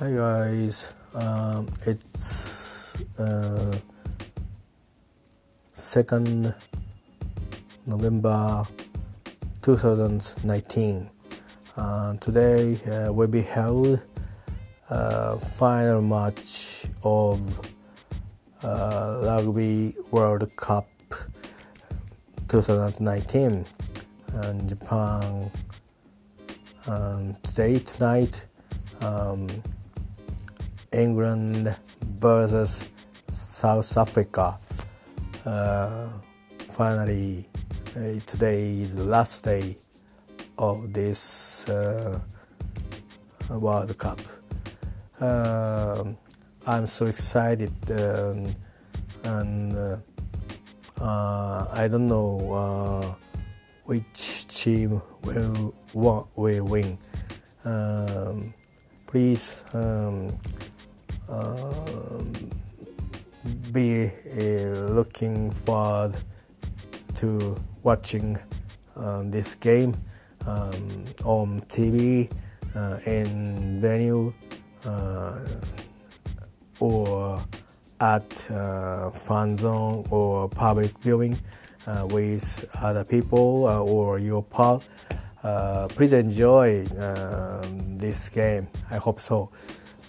Hi guys, um, it's uh, second November 2019. Uh, today uh, will be held uh, final match of uh, Rugby World Cup 2019 in Japan. Um, today, tonight, um, England versus South Africa. Uh, finally, uh, today is the last day of this uh, World Cup. Um I'm so excited, um, and uh, uh, I don't know uh, which team will will win. Um, please um, um, be uh, looking forward to watching uh, this game um, on TV uh, in venue uh, or at uh, fan zone or public viewing uh, with other people uh, or your pal. Please enjoy um, this game. I hope so.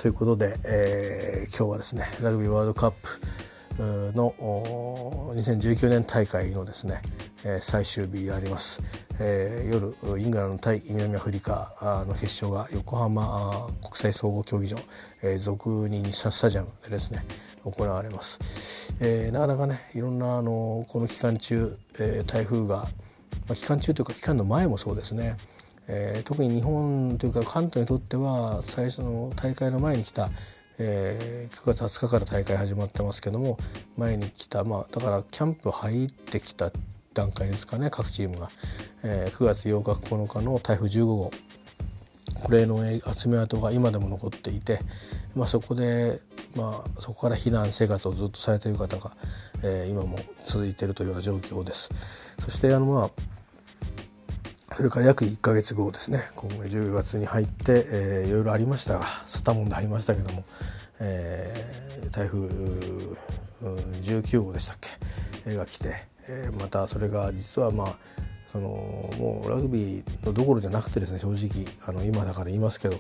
ということで、えー今日はですねラグビーワールドカップのおー2019年大会のですね、えー最終日であります、えー夜イングランド対南アフリカの決勝が横浜国際総合競技場、えー俗に日産スタジアムでですね行われます、えーなかなかねいろんなあのこの期間中、えー台風が、まあ、期間中というか期間の前もそうですね。えー特に日本というか関東にとっては最初の大会の前に来た、えー9月20日から大会始まってますけども前に来たまあだからキャンプ入ってきた段階ですかね各チームが、えー9月8日9日の台風15号これの爪痕が今でも残っていて、まあ、そこで、まあ、そこから避難生活をずっとされている方が、えー今も続いているというような状況です。そしてあのまあそれから約1ヶ月後ですね。今後10月に入って、えーいろいろありましたが吸ったもんでありましたけども、えー台風19号でしたっけ、が来て、えーまたそれが実はまあそのもうラグビーのどころじゃなくてですね正直あの今だから言いますけど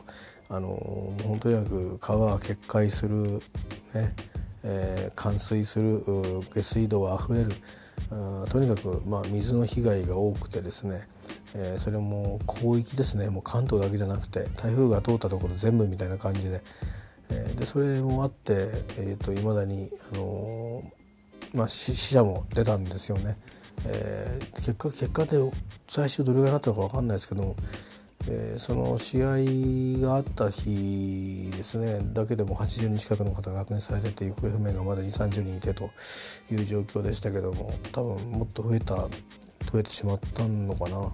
あのもう本当になく川が決壊する、ねえー冠水する下水道があふれるあとにかく、まあ、水の被害が多くてですね、えーそれも広域ですねもう関東だけじゃなくて台風が通ったところ全部みたいな感じで,、えーでそれもあっていま、えーと未だに、あのーまあ、死死者も出たんですよね。えー結果結果で最終どれぐらいになったのか分かんないですけども、えーその試合があった日ですねだけでも80人近くの方が確認されてて行方不明がまだ2 3 0人いてという状況でしたけども多分もっと増えた増えてしまったのかな、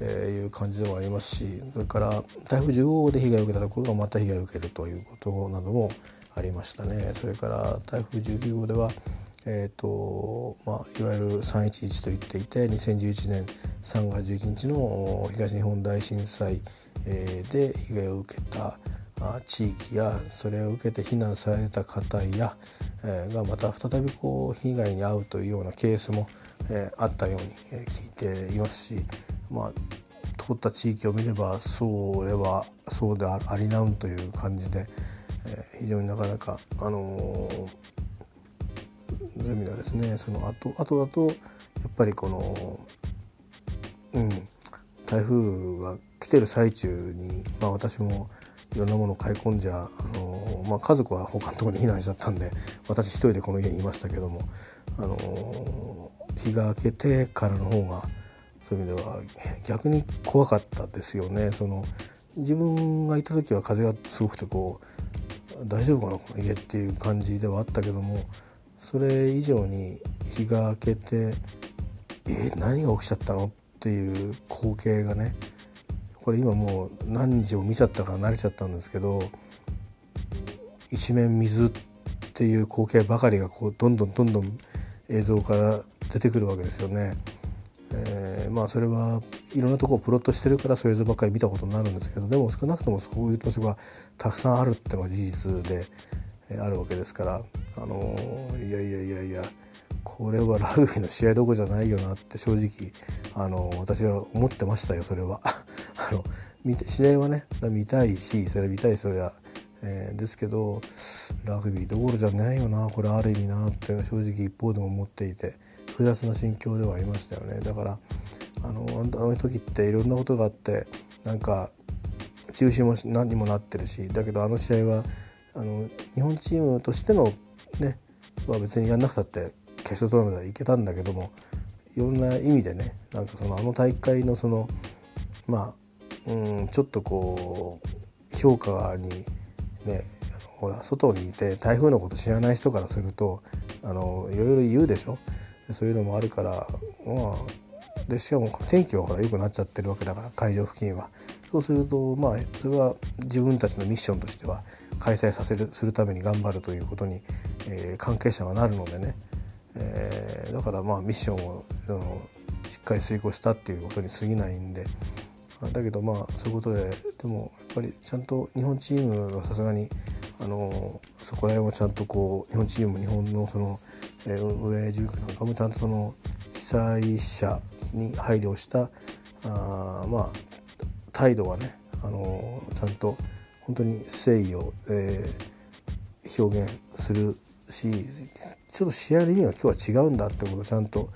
えーいう感じでもありますしそれから台風15号で被害を受けたところがまた被害を受けるということなどもありましたね。それから台風19号ではえーとまあ、いわゆる311と言っていて2011年3月11日の東日本大震災、で被害を受けた地域やそれを受けて避難された方や、がまた再びこう被害に遭うというようなケースも、あったように、聞いていますし、まあ、通った地域を見ればそれはそうであありなんという感じで、非常になかなか、あのーそういう意味ではですねその後後だとやっぱりこのうん台風が来てる最中に、まあ、私もいろんなものを買い込んじゃあの、まあ、家族は他のところに避難しちゃったんで私一人でこの家にいましたけどもあの日が明けてからの方がそういう意味では逆に怖かったですよね。その自分がいた時は風がすごくてこう大丈夫かなこの家っていう感じではあったけどもそれ以上に日が明けてえ何が起きちゃったの？っていう光景がねこれ今もう何日も見ちゃったから慣れちゃったんですけど一面水っていう光景ばかりがこうどんどんどんどん映像から出てくるわけですよね。えー、まあそれはいろんなとこをプロットしてるからそういう映像ばっかり見たことになるんですけどでも少なくともそういう場所がたくさんあるっていうのは事実で、あるわけですからあの、いやいやいやいやこれはラグビーの試合どころじゃないよなって正直あの私は思ってましたよそれは。あの試合はね見たいしそれは見たいそれは、えー、ですけどラグビーどころじゃないよなこれある意味なって正直一方でも思っていて複雑な心境ではありましたよね。だからあのあの時っていろんなことがあってなんか中止も何にもなってるしだけどあの試合はあの日本チームとしてのねは別にやんなくたって決勝トーナメントはいけたんだけどもいろんな意味でねなんかそのあの大会のそのまあ、うん、ちょっとこう評価にねほら外にいて台風のこと知らない人からするとあのいろいろ言うでしょ？そういうのもあるからまあでしかも天気はほら良くなっちゃってるわけだから会場付近は。そうするとまあそれは自分たちのミッションとしては開催させるするために頑張るということに、えー、関係者はなるのでね。えー、だからまあミッションをあのしっかり遂行したっていうことに過ぎないんで。だけどまあそういうことででもやっぱりちゃんと日本チームはさすがにあのそこら辺はちゃんとこう日本チーム日本のその、えー、運営塾なんかもちゃんとその被災者に配慮したあまあ態度はねあのちゃんと本当に誠意を、えー、表現するしちょっと試合の意味が今日は違うんだってことをちゃんと,、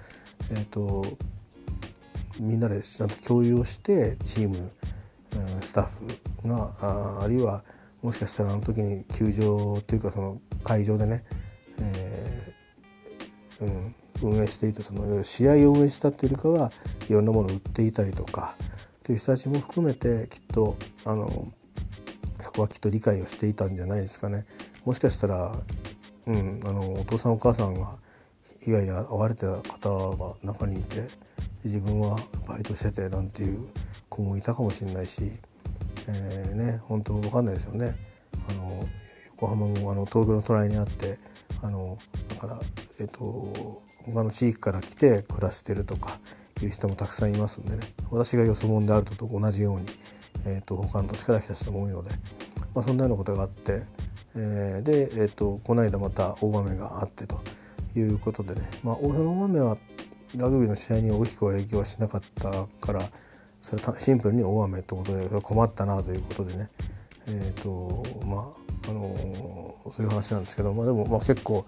えーと、みんなでちゃんと共有をしてチーム、スタッフがああるいはもしかしたらあの時に球場というかその会場でね、えーうん、運営していたその試合を運営したっていうよりかはいろんなものを売っていたりとかという人たちも含めてきっとあのそこはきっと理解をしていたんじゃないですかね。もしかしたらうん、あのお父さんお母さんが被害に遭われてた方が中にいて自分はバイトしててなんていう子もいたかもしれないし、えー、ね本当分かんないですよね。あの横浜もあの東京の隣にあってあのだから、えっと、他の地域から来て暮らしてるとかいう人もたくさんいますんでね。私がよそ者であるとと同じように、えっと、他の土地から来た人も多いので、まあ、そんなようなことがあってえー、で、えーと、この間また大雨があってということでね、まあ、その大雨はラグビーの試合に大きくは影響はしなかったからそれシンプルに大雨ってことで困ったなということでね。えっ、ー、とまああのー、そういう話なんですけど、まあ、でもまあ結構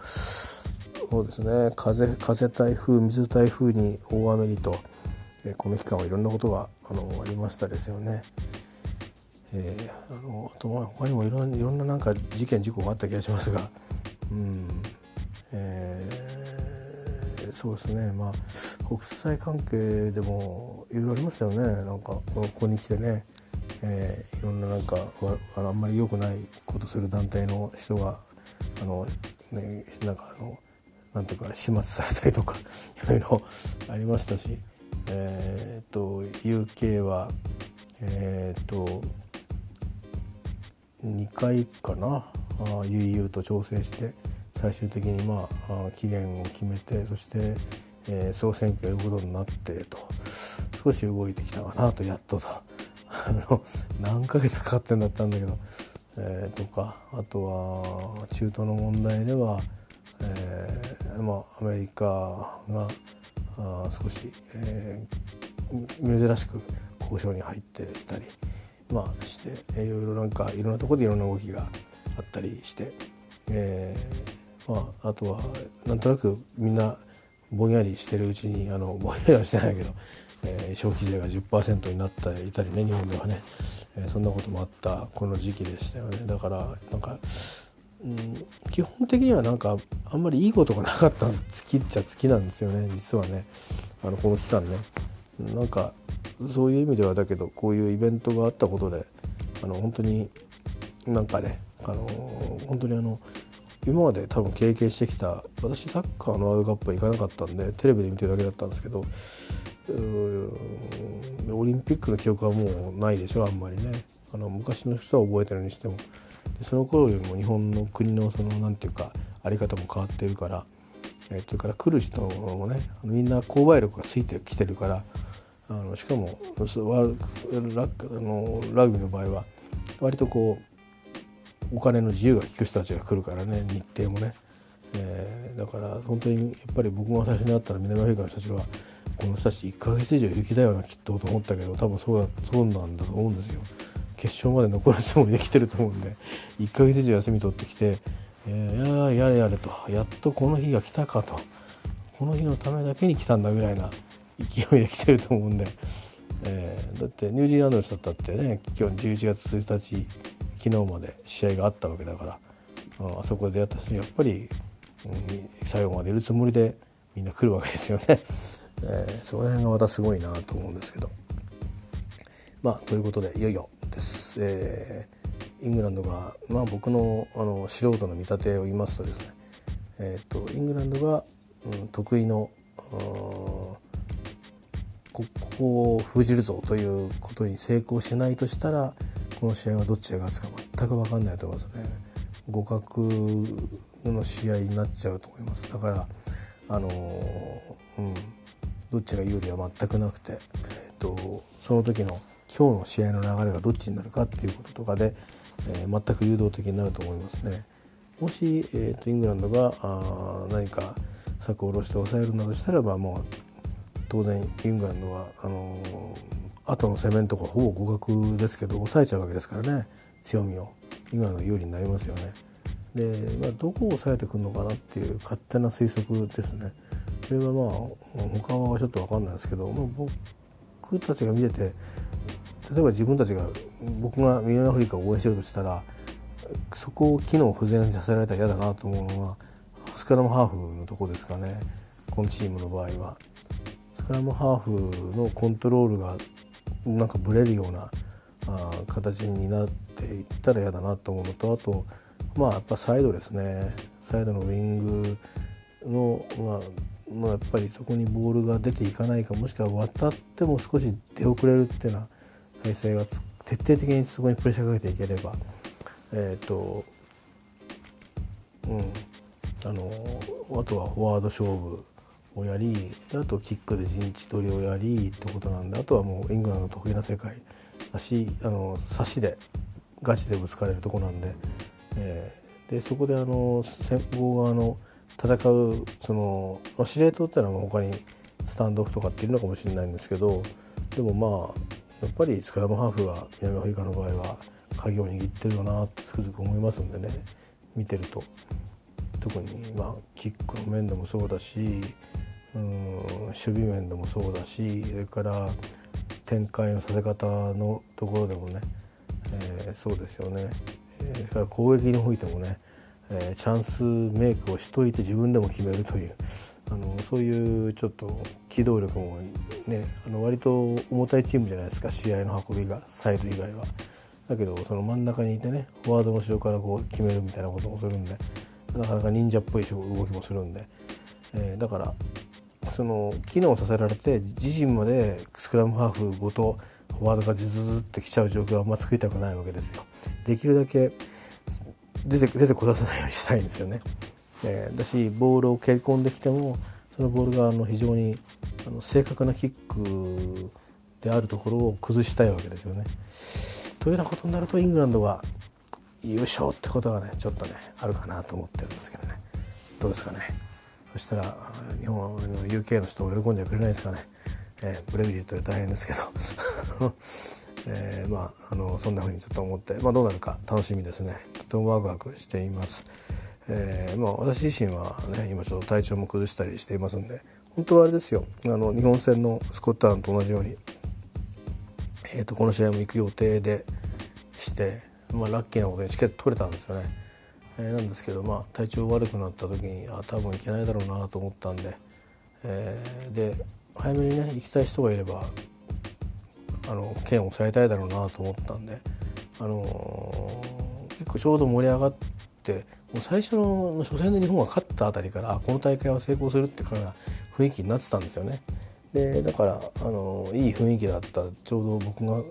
そうですね。風風台風水台風に大雨にと、えー、この期間はいろんなことがあのありましたですよね。えー、あのあと他にもいろんいろんななんか事件事故があった気がしますが、うん。えー、そうですね。まあ国際関係でもいろいろありましたよね。なんかこのここに来てね、えー、いろんななんかああんまり良くないことする団体の人があの、ね、なんかあのなんていうか始末されたりとか いろいろありましたしえー、っと UK はえー、っと2回かな？悠々と調整して最終的にまあ期限を決めてそして、えー、総選挙をやることになってと少し動いてきたかなとやっとと。あの何ヶ月かかってんだったんだけど、えー、とかあとは中東の問題では、えーまあ、アメリカがあ少し、えー、珍しく交渉に入っていたり。まあして、いろいろなんかいろんなところでいろんな動きがあったりして、えー、まあ、あとはなんとなくみんなぼんやりしてるうちにあのぼんやりはしてないけど、えー、消費税が10%になっていたりね日本ではね、えー、そんなこともあったこの時期でしたよねだからなんか、うん、基本的にはなんかあんまりいいことがなかった月っちゃ月なんですよね実はね。あのこの期間ね。なんかそういう意味ではだけどこういうイベントがあったことであの本当になんかねあの本当にあの今まで多分経験してきた私サッカーのワールドカップは行かなかったんでテレビで見てるだけだったんですけどオリンピックの記憶はもうないでしょあんまりね。あの昔の人は覚えてるにしても。でその頃よりも日本の国のその何て言うか在り方も変わっているから、えー、それから来る人もねみんな購買力がついてきてるからあのしかもララのラグビーの場合は割とこうお金の自由が利く人たちが来るからね日程もね、えー、だから本当にやっぱり僕が最初に会ったら南アフリカの人たちはこの人たち1ヶ月以上いる気だよなきっとと思ったけど多分そうそうなんだと思うんですよ。決勝まで残るつもりで来てると思うんで 1ヶ月以上休み取ってきて、えー、やれやれとやっとこの日が来たかとこの日のためだけに来たんだぐらいな勢いで来てると思うんで、えー、だってニュージーランドの人だったってね今日11月1日昨日まで試合があったわけだからあそこで出会った人にやっぱり、うん、最後までいるつもりでみんな来るわけですよね。えー、その辺がまたすごいなと思うんですけど。まあということでいよいよです。えー、イングランドが、まあ、僕のあの素人の見立てを言いますとですね、えーと、イングランドが、うん、得意のここを封じるぞということに成功しないとしたらこの試合はどっちが勝つか全く分かんないと思いますね。互角の試合になっちゃうと思います。だからあのー、うんどっちが有利は全くなくて、えーと、その時の今日の試合の流れがどっちになるかっていうこととかで、えー、全く誘導的になると思いますね。もし、えーと、イングランドがあ何か策を下ろして抑えるなどしたらばもう当然イングランドはあのー、後の攻めんとこほぼ互角ですけど抑えちゃうわけですからね強みをイングランド有利になりますよね。で、まあ、どこを抑えてくるのかなっていう勝手な推測ですね。それはまあ他はちょっと分かんないですけど、まあ、僕たちが見てて例えば自分たちが僕が南アフリカを応援してるとしたらそこを機能不全にさせられたら嫌だなと思うのはスクラムハーフのとこですかねこのチームの場合は。スクラムハーフのコントロールがなんかブレるようなあ形になっていったら嫌だなと思うのとあとまあやっぱサイドですねサイドのウィングの、まあ、まあ、やっぱりそこにボールが出ていかないかもしくは渡っても少し出遅れるっていうような体制が徹底的にそこにプレッシャーかけていければえっ、ー、とうんあのあとはフォワード勝負をやりあとキックで陣地取りをやりってことなんであとはもうイングランド得意な世界だしあの差しでガチでぶつかれるとこなんで,、えー、でそこであの先方側の戦うその、まあ、司令塔っていうのは他にスタンドオフとかっているのかもしれないんですけどでもまあやっぱりスクラムハーフが南アフリカの場合は鍵を握ってるよなってつくづく思いますんでね。見てると。特にまあキックの面でもそうだしうん守備面でもそうだしそれから展開のさせ方のところでもね、えー、そうですよね、えー、それから攻撃においてもねえー、チャンスメイクをしといて自分でも決めるという。あのそういうちょっと機動力もねあの割と重たいチームじゃないですか試合の運びがサイド以外は。だけどその真ん中にいてねフォワードの後ろからこう決めるみたいなこともするんでなかなか忍者っぽい動きもするんで、えー、だからその機能させられて自身までスクラムハーフごとフォワードがズズズってきちゃう状況はあんま作りたくないわけですよ。できるだけ出て出てこさないようにしたいんですよね。えー、だしボールを蹴り込んできてもそのボールがあの非常にあの正確なキックであるところを崩したいわけですよね。というようなことになるとイングランドが優勝ってことがねちょっとねあるかなと思ってるんですけどね。どうですかね。そしたら日本の UK の人喜んでくれないですかね、えー、ブレグジットで大変ですけど。えー、まああのそんな風にちょっと思って、まあ、どうなるか楽しみですね。とてもワクワクしています。えー、まあ、私自身はね今ちょっと体調も崩したりしていますんで本当はあれですよあの日本戦のスコットランドと同じように、えーと、この試合も行く予定でして、まあ、ラッキーなことにチケット取れたんですよね。えー、なんですけど、まあ、体調悪くなった時にあ多分行けないだろうなと思ったんで、えー、で早めにね行きたい人がいればあの剣を抑えたいだろうなと思ったんで、あのー、結構ちょうど盛り上がってう最初の初戦で日本が勝ったあたりからこの大会は成功するってかな雰囲気になってたんですよね。でだから、あの、いい雰囲気だった。ちょうど僕が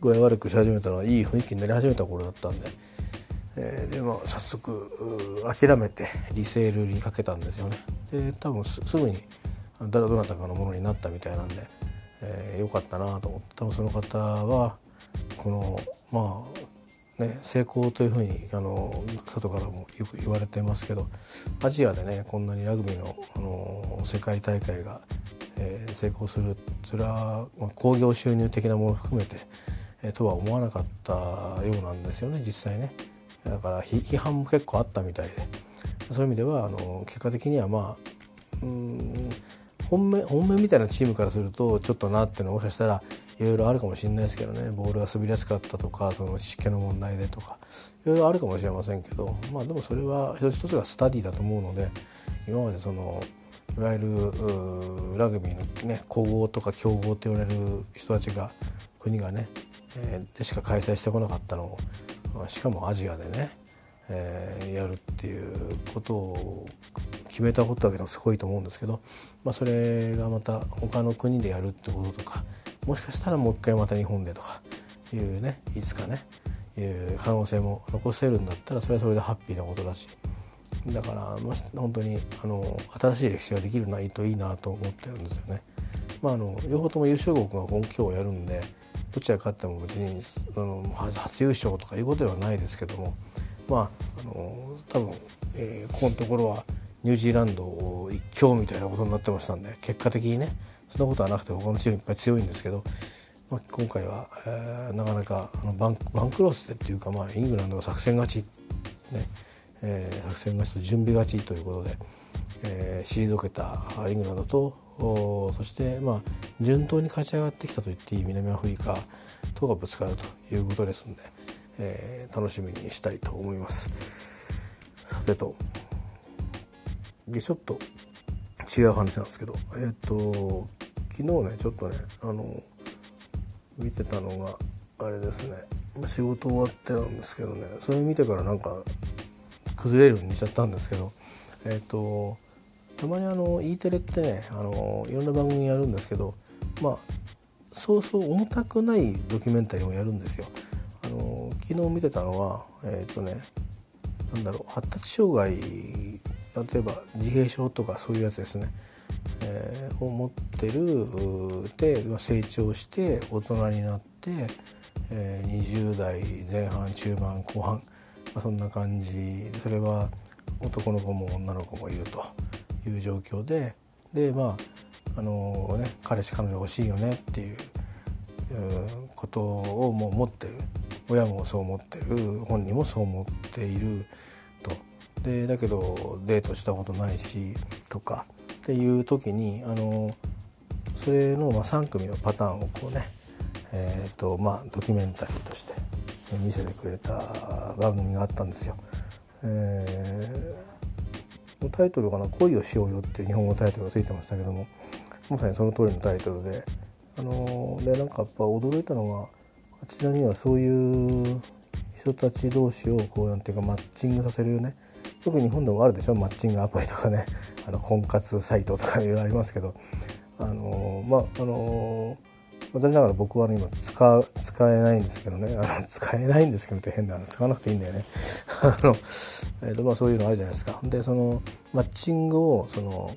具合悪くし始めたのはいい雰囲気になり始めた頃だったんで、えー、でまあ早速諦めてリセールにかけたんですよね。で多分すぐに誰どなたかのものになったみたいなんで、えー、よかったなと思って多分その方はこのまあね成功というふうにあの外からもよく言われてますけどアジアでねこんなにラグビーのあの世界大会が、えー、成功するそれは、まあ、興行収入的なものを含めて、えー、とは思わなかったようなんですよね実際ね。だから批判も結構あったみたいでそういう意味ではあの結果的にはまあうん本命本命みたいなチームからするとちょっとなっていうのはもしかしたらいろいろあるかもしれないですけどね。ボールが滑りやすかったとかその湿気の問題でとかいろいろあるかもしれませんけどまあでもそれは一つ一つがスタディだと思うので今までそのいわゆるラグビーのね古豪とか強豪と言われる人たちが国がね、えー、でしか開催してこなかったのをしかもアジアでね、えー、やるっていうことを決めたことだけでもすごいと思うんですけど、まあ、それがまた他の国でやるってこととかもしかしたらもう一回また日本でとかいうねいつかねいう可能性も残せるんだったらそれはそれでハッピーなことだしだからま本当にあの新しい歴史ができるないといいなと思ってるんですよね。まあ、あの両方とも優勝国が今日やるんでどちら勝っても別にあの初優勝とかいうことではないですけどもまああの多分、えー、ここのところはニュージーランド一強みたいなことになってましたんで結果的にねそんなことはなくて他のチームいっぱい強いんですけど、まあ、今回は、えー、なかなかあのバンバンクロスでっていうか、まあ、イングランドが作戦勝ち、ねえー、作戦勝ちと準備勝ちということで、えー、退けたイングランドとそしてまあ順当に勝ち上がってきたと言っていい南アフリカとがぶつかるということですので、えー、楽しみにしたいと思います。さてとでちょっと違う話なんですけどえっ、ー、と昨日ねちょっとねあの見てたのがあれですね。仕事終わってなんですけどね。それ見てからなんか崩れるようにしちゃったんですけど。えっ、ー、とたまにあの E テレってねあのいろんな番組やるんですけど。まあそうそう重たくないドキュメンタリーもやるんですよ。あの昨日見てたのはえっ、ー、とねなんだろう発達障害例えば自閉症とかそういうやつですね、え、を持ってるで成長して大人になって、え、20代前半中盤後半、ま、そんな感じ。それは男の子も女の子もいるという状況ででまああのね彼氏彼女欲しいよねっていうことをもう持ってる。親もそう思ってる。本人もそう思っていると。でだけどデートしたことないしとかっていう時にあのそれのまあ3組のパターンをこうねえーとまあ、ドキュメンタリーとして見せてくれた番組があったんですよ。えー、タイトルかな「恋をしようよ」っていう日本語タイトルがついてましたけどもまさにその通りのタイトルであのでなんかやっぱ驚いたのがあちらにはそういう人たち同士をこうなんていうかマッチングさせるよね特に日本でもあるでしょ？マッチングアプリとかね。あの婚活サイトとかいろいろありますけど。あのまああの私ながら僕は、今使使えないんですけどね。あの 使えないんですけどって変なの使わなくていいんだよね。あの、えーとまあ、そういうのあるじゃないですか。でそのマッチングをその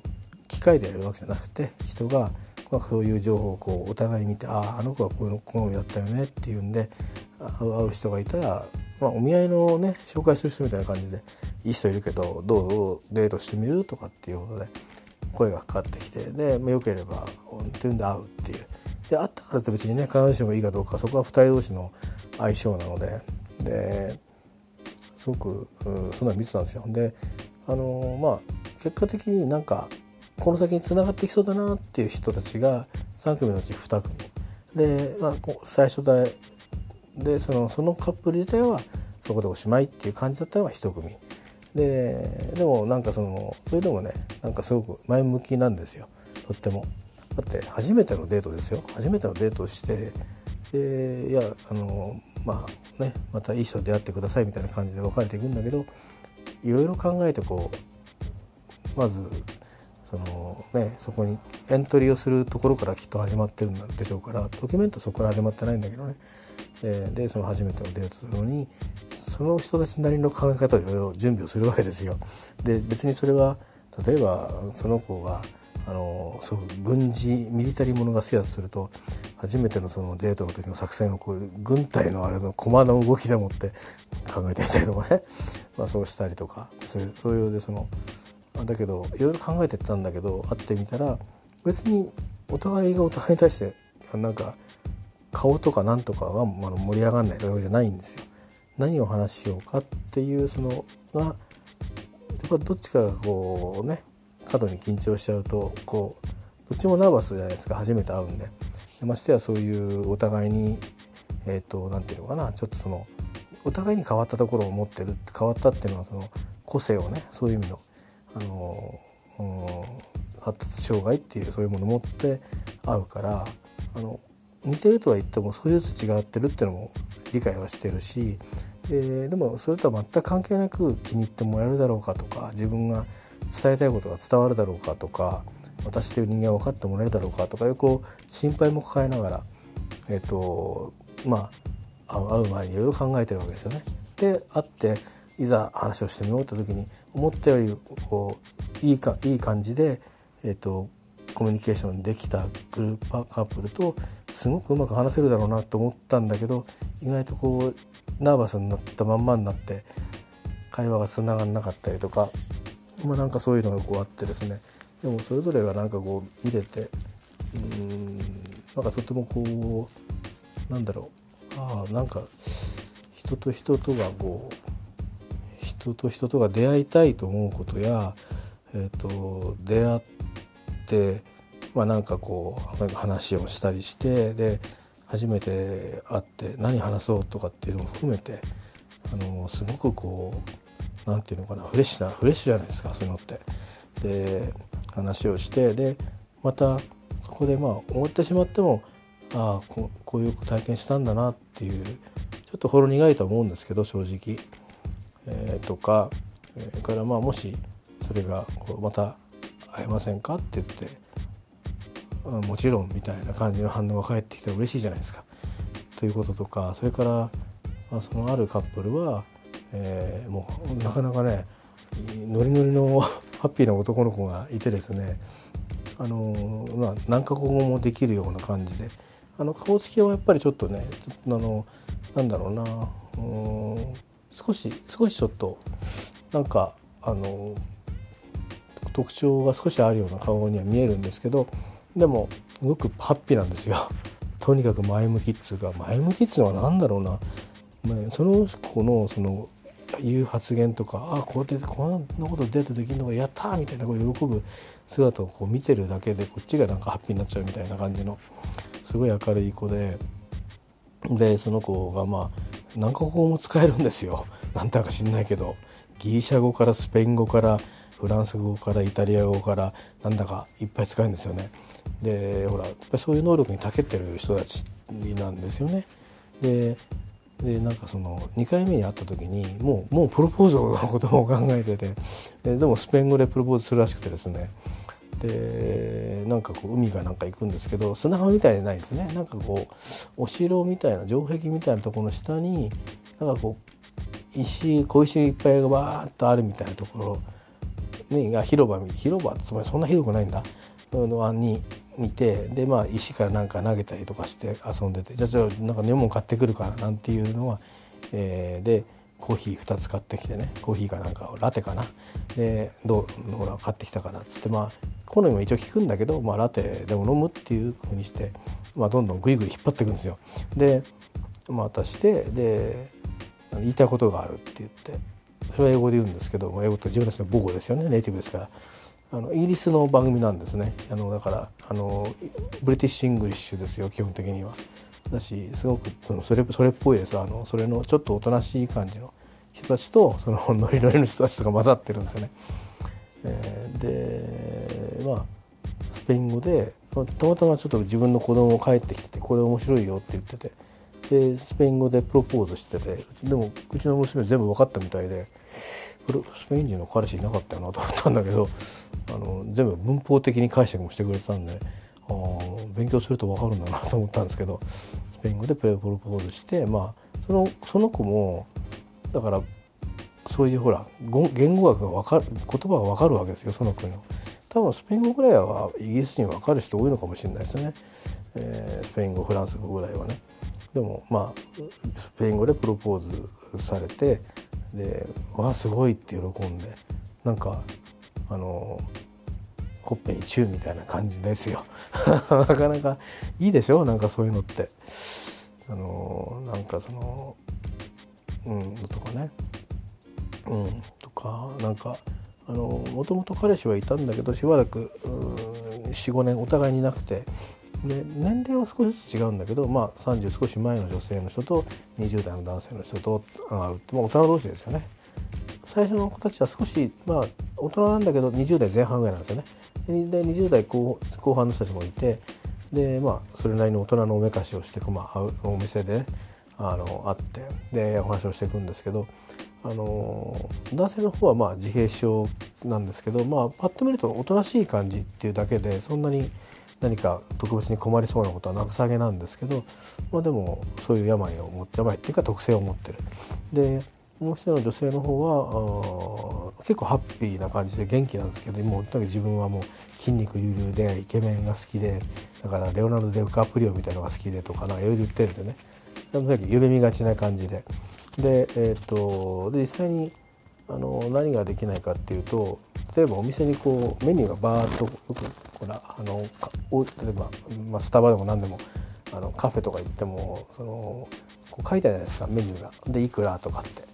機械でやるわけじゃなくて人がまあ、そういう情報をこうお互い見てあああの子はこういうの好みだったよねっていうんで会う人がいたら、まあ、お見合いのね紹介する人みたいな感じでいい人いるけどどうぞデートしてみるとかっていうことで声がかかってきてで、まあ、よければっていうんで会うっていう。で会ったからって別にね必ずしもいいかどうかそこは2人同士の相性なのでですごくそんなの見てたんですよ。であのまあ結果的になんかこの先につながっていきそうだなっていう人たちが3組のうち2組。で、まあ、最初ででそのそのカップル自体はそこでおしまいっていう感じだったのが1組。ででもなんかそのそれでもねなんかすごく前向きなんですよ。とっても。だって初めてのデートですよ。初めてのデートをしてでいやあのまあねまたいい人と出会ってくださいみたいな感じで別れていくんだけどいろいろ考えてこうまずそのねそこにエントリーをするところからきっと始まってるんでしょうからドキュメントはそこから始まってないんだけどねえー、でその初めてのデートするのにその人たちなりの考え方をいろいろ準備をするわけですよ。で別にそれは例えばその子があのすごく軍事ミリタリーものが好きだとすると初めてのそのデートの時の作戦をこう軍隊のあれの駒の動きでもって考えてみたりとかね、まあ、そうしたりとかそういうそういうでそのだけどいろいろ考えてたんだけど会ってみたら別にお互いがお互いに対してなんか顔とかなんとかが盛り上がらないわけじゃないんですよ。何を話しようかっていうそのがどっちかがこうね過度に緊張しちゃうとこうどっちもナーバスじゃないですか。初めて会うんで。でましてやそういうお互いにえっ、ー、と何て言うのかな。ちょっとそのお互いに変わったところを持ってる変わったっていうのはその個性をねそういう意味のあの、うん、発達障害っていうそういうものを持って会うからあの似てるとは言ってもそういうと違ってるっていうのも理解はしてるしででもそれとは全く関係なく気に入ってもらえるだろうかとか自分が伝えたいことが伝わるだろうかとか私という人間は分かってもらえるだろうかとかいうこう心配も抱えながら、えーとまあ、会う前にいろいろ考えてるわけですよね。で会っていざ話をしてみようって時に思ったよりこういいかいい感じで、えーと、コミュニケーションできたグループカップルとすごくうまく話せるだろうなと思ったんだけど意外とこうナーバスになったまんまになって会話がつながんなかったりとかまあ、なんかそういうのがこうあってですね。でもそれぞれがなんかこう見ててうんなんかとてもこうなんだろう。ああなんか人と人とがこう人と人とが出会いたいと思うことや、えーと、出会ってまあなんかこうなんか話をしたりしてで初めて会って何話そうとかっていうのも含めてあのすごくこう何て言うのかなフレッシュなフレッシュじゃないですかそういうのって。で話をしてでまたそこでまあ終わってしまってもああここういう体験したんだなっていうちょっとほろ苦いと思うんですけど正直。えー、とか、えー、からまあもしそれがこうまた会えませんか？って言ってもちろんみたいな感じの反応が返ってきたら嬉しいじゃないですか。ということとかそれから、まあ、そのあるカップルはえー、もうなかなかねノリノリの ハッピーな男の子がいてですねあのまあ何カ国語もできるような感じであの顔つきはやっぱりちょっとねちょっとあのなんだろうなうん少し少しちょっとなんかあの特徴が少しあるような顔には見えるんですけどでもすごくハッピーなんですよ。とにかく前向きっつうか前向きっつうのは何だろうな、ね、その子のその言う発言とかああこうやってこんなことデートできるのがやったみたいなこう喜ぶ姿をこう見てるだけでこっちがなんかハッピーになっちゃうみたいな感じのすごい明るい子ででその子がまあ何か国語も使えるんですよ なんだか知んないけどギリシャ語からスペイン語からフランス語からイタリア語からなんだかいっぱい使えるんですよね。でほらやっぱそういう能力に長けてる人たちなんですよね。ででなんかその2回目に会った時にもうもうプロポーズのことも考えててででもスペイン語でプロポーズするらしくてですねでなんかこう海がなんか行くんですけど砂浜みたいじゃないですね。なんかこうお城みたいな城壁みたいなところの下になんかこう石小石いっぱいがバーッとあるみたいなところ、ね、が広場広場つまりそんな広くないんだ。のに見てでまあ石からなんか投げたりとかして遊んでてじゃあじゃあなんか飲むも買ってくるからなんていうのは、えー、でコーヒー2つ買ってきてねコーヒーかなんかラテかな。でどうほら買ってきたからっつってまあ好みも一応聞くんだけど、まあ、ラテでも飲むっていうふうにして、まあ、どんどんグイグイ引っ張っていくんですよ。で、まあ、渡してで言いたいことがあるって言ってそれは英語で言うんですけど英語って自分たちの母語ですよねネイティブですから。あのイギリスの番組なんですねあのだからあの British English ですよ基本的には。だしすごくそのそれそれっぽいですあのそれのちょっとおとなしい感じの人たちとそのノリノリの人たちとか混ざってるんですよね。えー、でまあスペイン語でたまたまちょっと自分の子供帰ってきててこれ面白いよって言っててでスペイン語でプロポーズしててでもうちの娘全部分かったみたいでスペイン人の彼氏いなかったよなと思ったんだけどあの全部文法的に解釈もしてくれてたんであ勉強すると分かるんだなと思ったんですけどスペイン語でプロポーズしてまあそのその子もだからそういうほら言語学が分かる言葉が分かるわけですよその国の。多分スペイン語ぐらいはイギリス人分かる人多いのかもしれないですね、えー、スペイン語フランス語ぐらいはね。でもまあスペイン語でプロポーズされてでわあすごいって喜んでなんかあのほっぺにチューみたいな感じですよ。なかなかいいでしょ？なんかそういうのって。あのなんかそのうんとかね。うんとかなんかあのもともと彼氏はいたんだけどしばらく45年お互いになくてで年齢は少しずつ違うんだけど、まあ、30少し前の女性の人と20代の男性の人と会う、まあ、大人同士ですよね。最初の子たちは少し、まあ、大人なんだけど20代前半ぐらいなんですよね。で20代後後半の人たちもいてで、まあ、それなりの大人のおめかしをして、まあ、お店であの会ってでお話をしていくんですけどあの男性の方はまあ自閉症なんですけど、まあ、パッと見るとおとなしい感じっていうだけでそんなに何か特別に困りそうなことはなくさげなんですけど、まあ、でもそういう病を持って病っていうか特性を持ってる。でもう一人の女性の方は結構ハッピーな感じで元気なんですけどもうとにかく自分はもう筋肉隆々でイケメンが好きでだからレオナルド・デカプリオみたいなのが好きでとかなんかいろいろ言ってるんですよね。とにかく夢見がちな感じで。で,、えーと、で実際にあの何ができないかっていうと例えばお店にこうメニューがバーッとほらあの例えば、まあ、スタバでも何でもあのカフェとか行ってもそのこう書いてあるじゃないですかメニューが。でいくらとかって。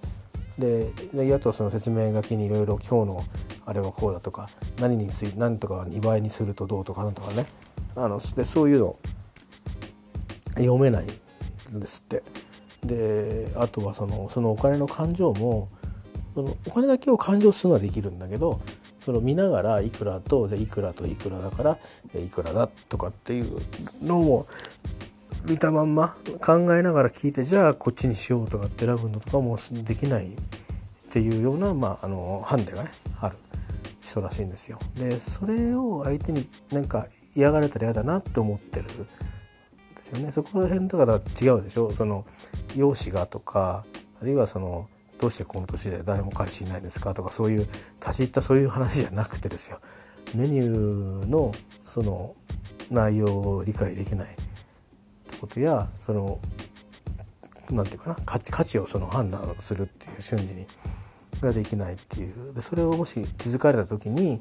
でであとその説明書きにいろいろ今日のあれはこうだとか何につい何とか2倍にするとどうとかなんとかねあのでそういうの読めないんですって。であとはそのそのお金の感情もそのお金だけを勘定するのはできるんだけどその見ながらいくらとでいくらといくらだからいくらだとかっていうのを見たまんま考えながら聞いてじゃあこっちにしようとかって選ぶのとかもできないっていうような、まあ、あのハンデがねある人らしいんですよ。でそれを相手になんか嫌がられたら嫌だなって思ってるですよね。そこら辺だから違うでしょ？その容姿がとかあるいはそのどうしてこの年で誰も彼氏いないんですか？とかそういう立ち入ったそういう話じゃなくてですよ。メニューのその内容を理解できない。ってことやその何て言うかな？価値価値をその判断するっていう瞬時にができないっていう。でそれをもし気づかれた時に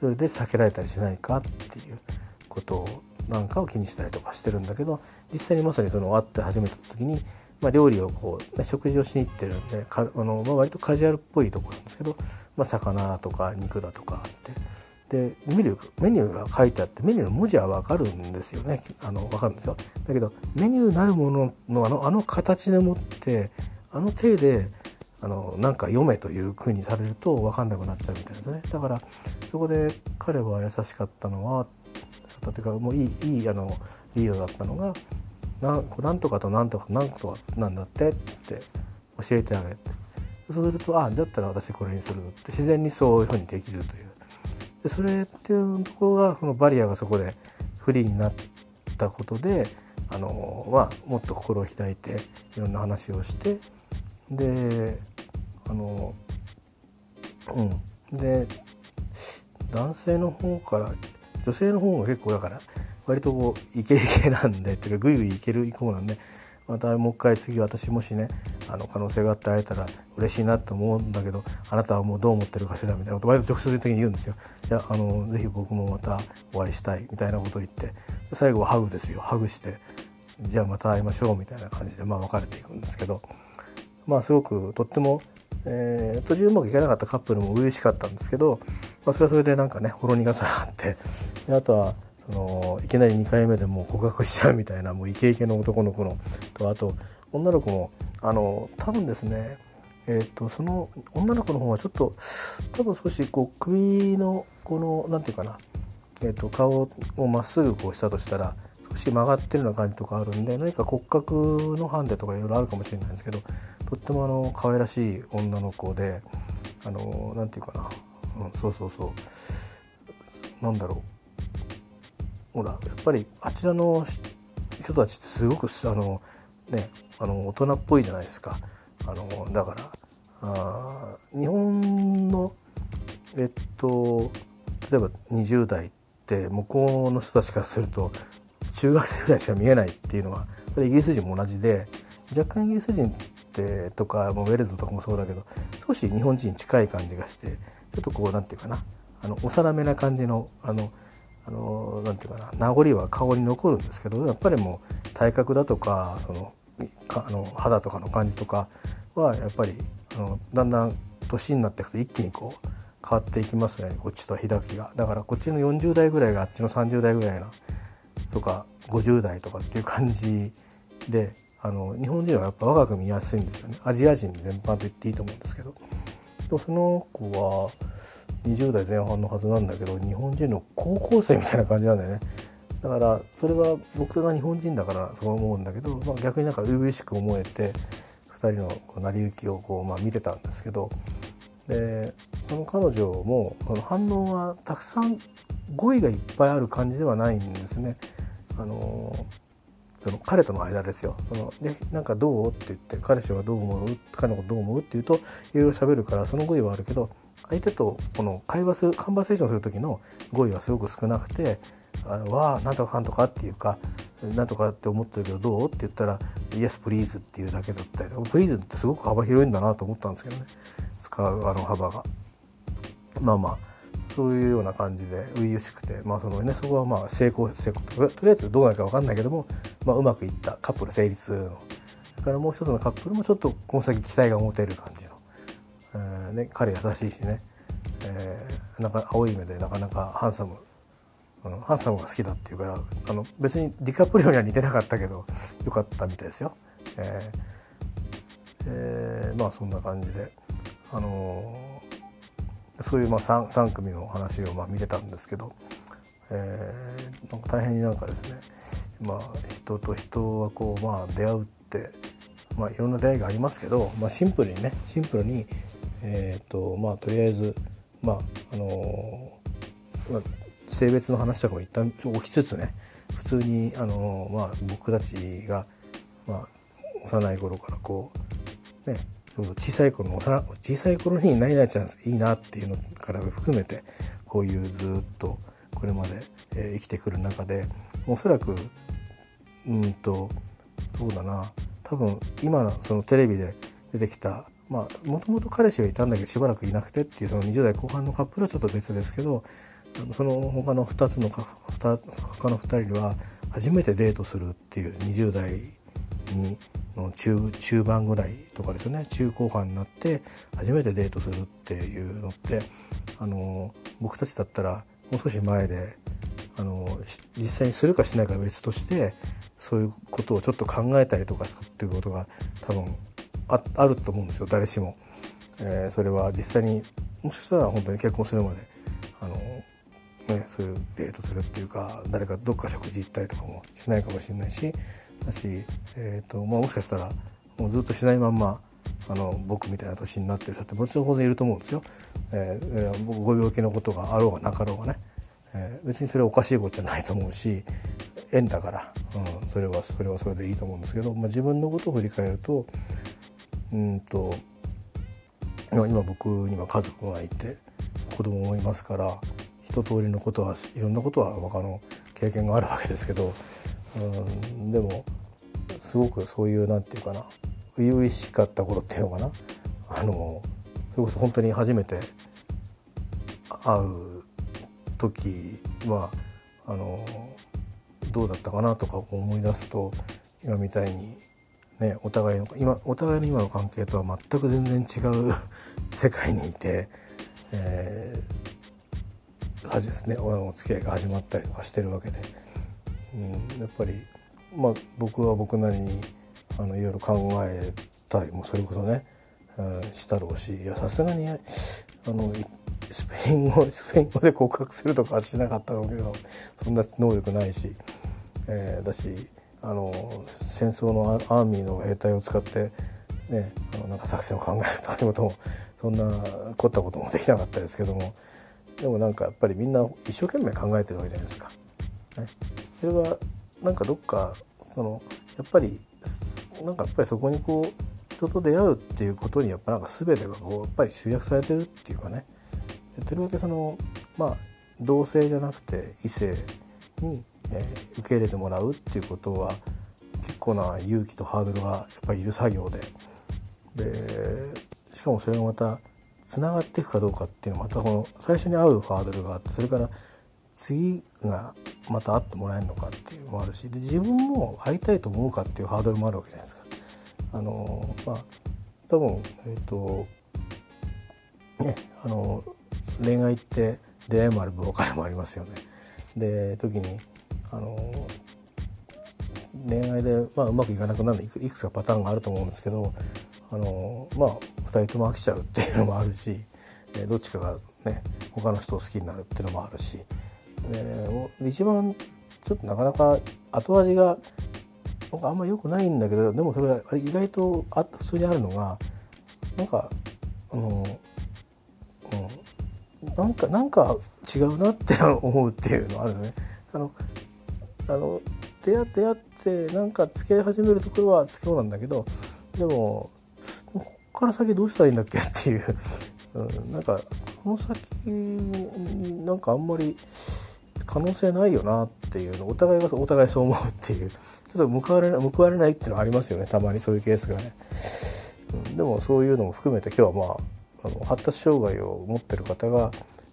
それで避けられたりしないかっていうことなんかを気にしたりとかしてるんだけど実際にまさにその会って始めた時にまあ、料理をこう、ね、食事をしに行ってるんでかあの、まあ、割とカジュアルっぽいところなんですけど、まあ、魚とか肉だとかあって。でメニューメニューが書いてあってメニューの文字は分かるんですよね。あの分かるんですよ。だけどメニューなるもののあのあの形でもってあの手であのなんか読めというふうにされると分かんなくなっちゃうみたいですね。だからそこで彼は優しかったのはというかもういいいいあのリードだったのがなんとかとなんとかなんとかなんだってって教えてあげて。そうするとあだったら私これにするって。自然にそういうふうにできるという。でそれっていうところがそのバリアがそこでフリーになったことであの、まあ、もっと心を開いていろんな話をして。であのうん。で男性の方から女性の方が結構だから割とこうイケイケなんでっていうかグイグイいける以降なんでまたもう一回次私もしねあの可能性があって会えたら嬉しいなと思うんだけどあなたはもうどう思ってるかしらみたいなこと割と直接的に言うんですよ。いやあのぜひ僕もまたお会いしたいみたいなことを言って最後はハグですよハグしてじゃあまた会いましょうみたいな感じでまあ別れていくんですけどまあすごくとっても、えー、途中うまくいかなかったカップルも嬉しかったんですけど、まあ、それはそれでなんかねほろ苦さがあってあとはそのいきなり2回目でもう告白しちゃうみたいなもうイケイケの男の子のとあと女の子もあの多分ですねえーと、その女の子の方はちょっと多分少しこう首のこの何て言うかな、えーと、顔をまっすぐこうしたとしたら少し曲がってるような感じとかあるんで何か骨格のハンデとかいろいろあるかもしれないんですけどとってもあの可愛らしい女の子であの何て言うかな、うん、そうそうそう。なんだろう。ほらやっぱりあちらの人たちってすごくあの、ね、あの大人っぽいじゃないですか。あのだからあ日本のえっと例えば20代って向こうの人たちからすると中学生ぐらいしか見えないっていうのはイギリス人も同じで若干イギリス人ってとかもうウェルズとかもそうだけど少し日本人に近い感じがしてちょっとこうなんていうかなあの幼めな感じのあのあのなんていうかな名残は顔に残るんですけどやっぱりもう体格だとかそのかあの肌とかの感じとかはやっぱりあのだんだん年になっていくと一気にこう変わっていきますねこっちと開きが。だからこっちの40代ぐらいがあっちの30代ぐらいなとか50代とかっていう感じであの日本人はやっぱ若く見やすいんですよね。アジア人全般と言っていいと思うんですけど。でもその子は20代前半のはずなんだけど日本人の高校生みたいな感じなんだよね。だからそれは僕が日本人だからそう思うんだけど、まあ、逆になんか初々しく思えて2人の成り行きをこう、まあ、見てたんですけど。でその彼女も反応はたくさん語彙がいっぱいある感じではないんですね。あのその彼との間ですよ。そのでなんかどう？って言って彼氏はどう思う？彼のことどう思う？って言うといろいろ喋るからその語彙はあるけど相手とこの会話するカンバセーションする時の語彙はすごく少なくて「あわあなんとかかんとか」っていうか「なんとかって思ってるけどどう?」って言ったら「イエスプリーズ」っていうだけだったりプリーズってすごく幅広いんだなと思ったんですけどね使うあの幅が。まあまあそういうような感じで初々しくて、まあそのね、そこはまあ成功成功とりあえずどうなるか分かんないけども、まあ、うまくいったカップル成立のそれからもう一つのカップルもちょっとこの先期待が持てる感じの、えーね、彼優しいしね、えー、なんか青い目でなかなかハンサム、うん、ハンサムが好きだっていうからあの別にディカプリオには似てなかったけどよかったみたいですよ。えーえー、まあそんな感じで。あのーそういうまあ 3, 3組の話をまあ見てたんですけど、えー、なんか大変になんかですね、まあ、人と人はこうまあ出会うって、まあ、いろんな出会いがありますけど、まあ、シンプルにねシンプルに、えーとまあ、とりあえず、まああのまあ、性別の話とかも一旦置きつつね普通に、あのまあ、僕たちが、まあ、幼い頃からこうね小さい頃の小さい頃に何々ちゃんいいなっていうのから含めてこういうずっとこれまで、え生きてくる中でおそらくうんとそうだな。多分今のそのテレビで出てきたまあもともと彼氏がいたんだけどしばらくいなくてっていうその20代後半のカップルはちょっと別ですけどその他の2つのか他の2人は初めてデートするっていう20代にの中中盤ぐらいとかですよね中後半になって初めてデートするっていうのってあの僕たちだったらもう少し前であの実際にするかしないかは別としてそういうことをちょっと考えたりとかするっていうことが多分ああると思うんですよ誰しも。えー、それは実際にもしかしたら本当に結婚するまであの、ね、そういうデートするっていうか誰かどっか食事行ったりとかもしないかもしれないしだし、えーとまあ、もしかしたらもうずっとしないまんまあの僕みたいな年になってる人ってもちろん当然いると思うんですよ。えー、ご病気のことがあろうがなかろうがね、えー、別にそれはおかしいことじゃないと思うし縁だから、うん、それはそれはそれでいいと思うんですけど、まあ、自分のことを振り返るとうんと今僕には家族がいて子供もいますから一通りのことはいろんなことは他の経験があるわけですけどうんでもすごくそういうなんていうかな初々しかった頃っていうのかなあのそれこそ本当に初めて会う時はあのどうだったかなとか思い出すと今みたいにねお互いの今お互いの今の関係とは全く全然違う 世界にいて、えー、はじですねお付き合いが始まったりとかしてるわけで。うん、やっぱり、まあ、僕は僕なりにあのいろいろ考えたりもそれこそね、うん、したろうしいやさすがにあのスペイン語 スペイン語で告白するとかはしなかったろうけどそんな能力ないし、えー、だしあの戦争のアーミーの兵隊を使ってね、あのなんか作戦を考えるとかいうこともそんな凝ったこともできなかったですけどもでもなんかやっぱりみんな一生懸命考えてるわけじゃないですか。ね、それはなんかどっかそのやっぱりなんかやっぱりそこにこう人と出会うっていうことにやっぱなんか全てがこうやっぱり集約されてるっていうかね。とりわけそのまあ同性じゃなくて異性に、えー、受け入れてもらうっていうことは結構な勇気とハードルがやっぱりいる作業で。でしかもそれがまたつながっていくかどうかっていうのはまたこの最初に会うハードルがあってそれから次がまた会ってもらえるのかっていうのもあるしで自分も会いたいと思うかっていうハードルもあるわけじゃないですか。あのまあ多分えっ、ー、とねあの恋愛って出会いもある別れもありますよね。で時にあの恋愛で、まあ、うまくいかなくなるいくいくつかパターンがあると思うんですけどあのまあ2人とも飽きちゃうっていうのもあるし、えどっちかがね他の人を好きになるっていうのもあるしで一番ちょっとなかなか後味がなんかあんま良くないんだけどでもそれが意外とあ普通にあるのがなんかあの、うん、なんかなんか違うなって思うっていうのはあるのね。あのあの出会って出会ってなんか付き合い始めるところは付き合うなんだけどでもここから先どうしたらいいんだっけっていう、うん、なんかこの先になんかあんまり可能性ないよなっていうのお互いがお互いそう思うっていうちょっと報われない報われないっていうのはありますよねたまにそういうケースがね。うん、でもそういうのも含めて今日はまああの発達障害を持ってる方が、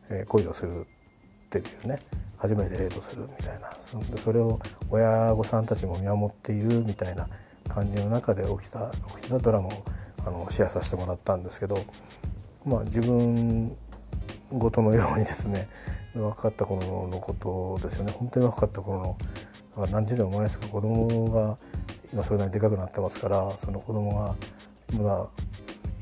えー、恋をするっていうね初めてデートするみたいなそそれを親御さんたちも見守っているみたいな感じの中で起きた起きたドラマをあのシェアさせてもらったんですけど、まあ、自分ごとのようにですね若かった頃のことですよね本当に若かった頃の何十年も前ですか子供が今それなりにでかくなってますからその子供がまだ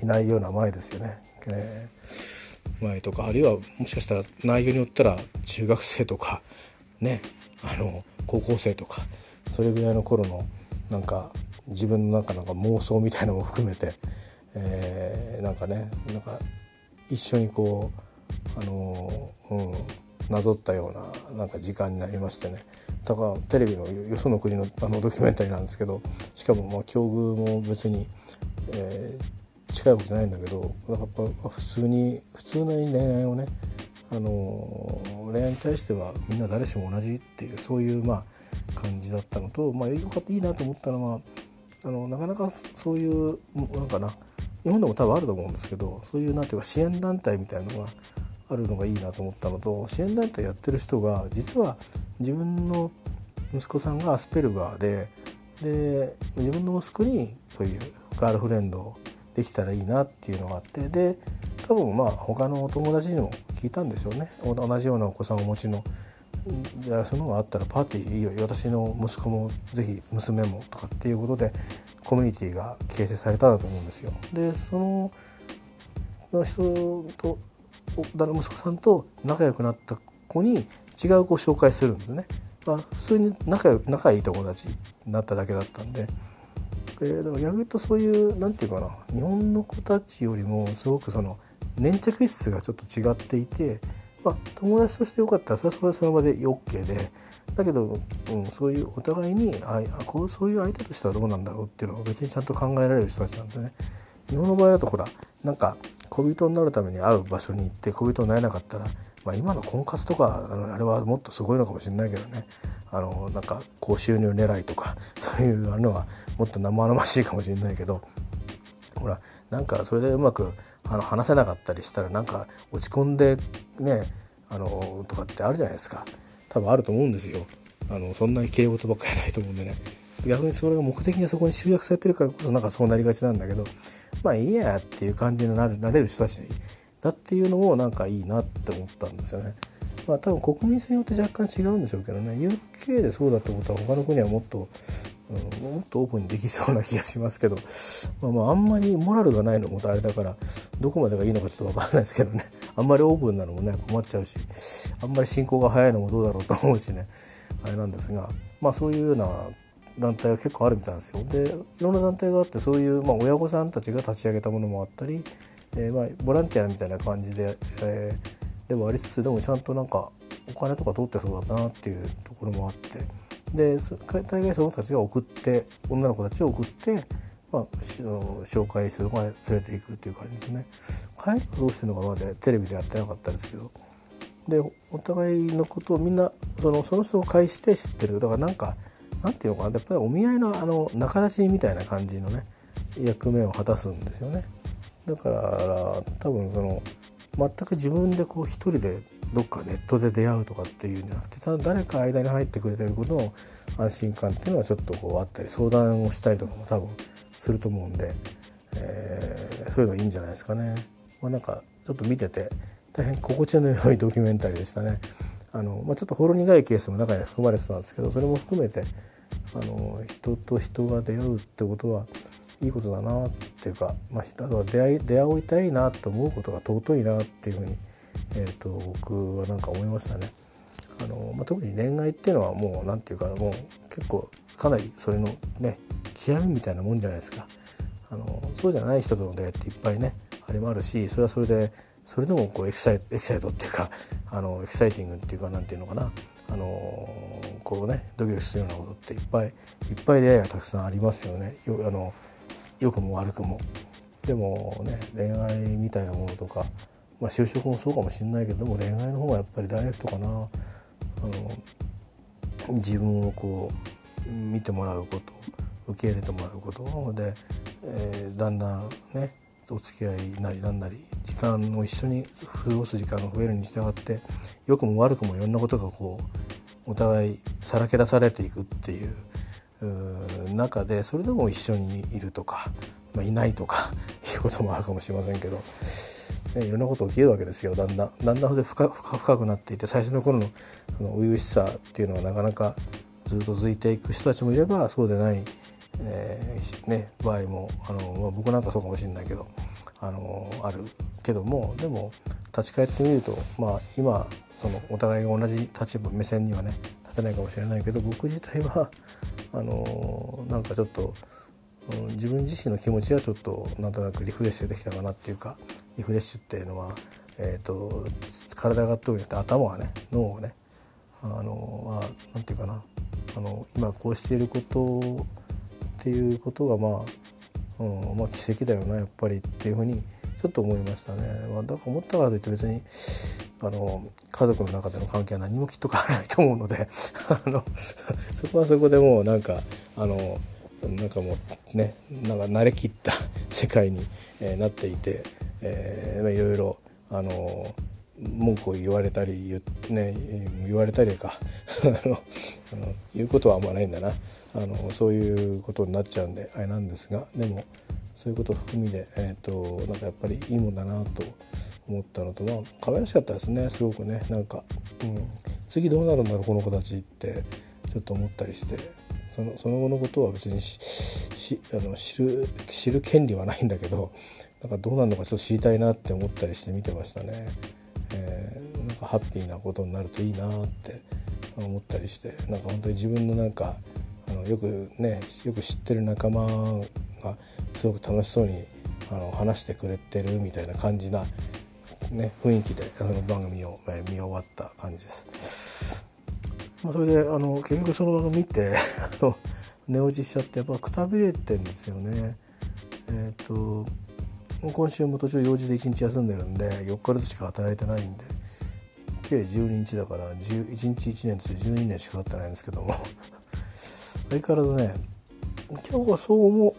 いないような前ですよね。えー、前とかあるいはもしかしたら内容によったら中学生とかねあの高校生とかそれぐらいの頃のなんか自分の中なんか妄想みたいなのも含めて、えー、なんかねなんか一緒にこうあのうん、なぞったようななんか時間になりましてね。だからテレビのよその国のあのドキュメンタリーなんですけどしかもまあ境遇も別に、えー、近いわけじゃないんだけどやっぱ普通に普通の恋愛をねあの恋愛に対してはみんな誰しも同じっていうそういうまあ感じだったのと、まあ、よかったいいなと思ったのはあのなかなかそういうなんかな日本でも多分あると思うんですけどそういうなんていうか支援団体みたいなのがあるのがいいなと思ったのと支援団体やってる人が実は自分の息子さんがアスペルガーでで自分の息子にそういうガールフレンドできたらいいなっていうのがあってで多分まあ他のお友達にも聞いたんでしょうね同じようなお子さんをお持ちのいやそのがあったらパーティーいいよ私の息子もぜひ娘もとかっていうことでコミュニティが形成されたんだと思うんですよ。でそのの人と息子さんと仲良くなった子に違う子を紹介するんですね。まあ、普通に仲良仲いい友達になっただけだったんで。えー、だから逆に言うとそういう何て言うかな日本の子たちよりもすごくその粘着質がちょっと違っていて、まあ、友達としてよかったらそれはそれその場で OK でだけど、うん、そういうお互いにあこうそういう相手としてはどうなんだろうっていうのを別にちゃんと考えられる人たちなんですね。日本の場合だとほらなんか恋人になるために会う場所に行って恋人になれなかったら、まあ、今の婚活とかあれはもっとすごいのかもしれないけどね。あのなんか高収入狙いとか そういうあのはもっと生々しいかもしれないけど。ほらなんかそれでうまくあの話せなかったりしたらなんか落ち込んでねあのとかってあるじゃないですか。多分あると思うんですよ。あのそんなに敬語とばっかりないと思うんでね。逆にそれが目的がそこに集約されてるからこそなんかそうなりがちなんだけどまあいいやっていう感じになれる人たちだっていうのもなんかいいなって思ったんですよね。まあ多分国民性によって若干違うんでしょうけどね UK でそうだってことは他の国はもっと、うん、もっとオープンにできそうな気がしますけど、まあ、まああんまりモラルがないのもあれだからどこまでがいいのかちょっと分かんないですけどねあんまりオープンなのもね困っちゃうしあんまり進行が早いのもどうだろうと思うしねあれなんですがまあそういうような団体は結構あるみたいなんですよ。でいろんな団体があってそういう、まあ、親御さんたちが立ち上げたものもあったり、えー、まあ、ボランティアみたいな感じで、えー、でもありつつでもちゃんとなんかお金とか通ってそうだなっていうところもあってで大概その子たちが送って女の子たちを送って、まあ、紹介するとこまで連れていくっていう感じですね。帰りはどうしてるのかまでテレビでやってなかったですけどでお互いのことをみんなそのその人を介して知ってるだからなんかなんていうのかな？やっぱりお見合いのあの仲立ちみたいな感じのね役目を果たすんですよね。だから多分その全く自分でこう一人でどっかネットで出会うとかっていうんじゃなくてただ誰か間に入ってくれてることの安心感っていうのはちょっとこうあったり相談をしたりとかも多分すると思うんで、えー、そういうのいいんじゃないですかね。まあ、なんかちょっと見てて大変心地の良いドキュメンタリーでしたね。あのまあ、ちょっとほろ苦いケースも中に含まれてたんですけどそれも含めてあの人と人が出会うってことはいいことだなっていうか、まあ、あとは出会い出会いたいなと思うことが尊いなっていうふうに、えーと、僕はなんか思いましたね。あのまあ、特に恋愛っていうのはもう何て言うかもう結構かなりそれのね極みみたいなもんじゃないですか。あのそうじゃない人との出会いっていっぱいねあれもあるしそれはそれでそれでもこうエキサイエキサイトっていうかあのエキサイティングっていうか何て言うのかなあのこうねドキドキするようなことっていっぱいいっぱい出会いがたくさんありますよね。よあの良くも悪くも。でもね恋愛みたいなものとか、まあ、就職もそうかもしれないけども恋愛の方がやっぱりダイレクトかな。あの自分をこう見てもらうこと受け入れてもらうこと。で、えー、だんだんねお付き合いなりなんなり時間を一緒に過ごす時間が増えるに従って良くも悪くもいろんなことがこうお互いさらけ出されていくっていう中でそれでも一緒にいるとか、まあ、いないとか いうこともあるかもしれませんけど、ね、いろんなこと起きるわけですよ。だんだんだんだん深深くなっていて最初の頃の初々しさっていうのはなかなかずっと続いていく人たちもいればそうでない、えー、ね、場合もあの、まあ、僕なんかそうかもしれないけどあのあるけどもでも立ち返ってみると、まあ、今そのお互いが同じ立場目線にはね立てないかもしれないけど僕自体はあのなんかちょっと自分自身の気持ちはちょっとなんとなくリフレッシュできたかなっていうかリフレッシュっていうのは、えーと、体がどうやって頭はね脳をねあのまあなんていうかなあの今こうしていることっていうことがまあ、うんまあ、奇跡だよなやっぱりっていうふうにちょっと思いましたね。まあ、だから思ったからといって別にあの家族の中での関係は何もきっと変わらないと思うので あのそこはそこでもうなんかあのなんかもうねなんか慣れきった 世界に、えー、なっていて、えーまあ、いろいろあの文句を言われたり言,、ね、言われたりか あの言うことはあんまないんだなあのそういうことになっちゃうんであれなんですがでもそういうことを含みで、えーと、なんかやっぱりいいもんだなと思ったのとまあ可愛らしかったですねすごくね。なんか、うん、次どうなるんだろうこの子たちってちょっと思ったりして。そのその後のことは別にしあの知る知る権利はないんだけどなんかどうなるのかちょっと知りたいなって思ったりして見てましたね。えー、なんかハッピーなことになるといいなって思ったりして。なんか本当に自分のなんかあのよくねよく知ってる仲間がすごく楽しそうにあの話してくれてるみたいな感じな、ね、雰囲気であの番組を、え見終わった感じです。まあ、それであの結局その番組見て 寝落ちしちゃってやっぱくたびれてんですよね。えっ、ー、と今週も途中用事で1日休んでるんで4日でしか働いてないんで計12日だから1日1年として12年しか経ってないんですけども相変わらずね今日はそう思う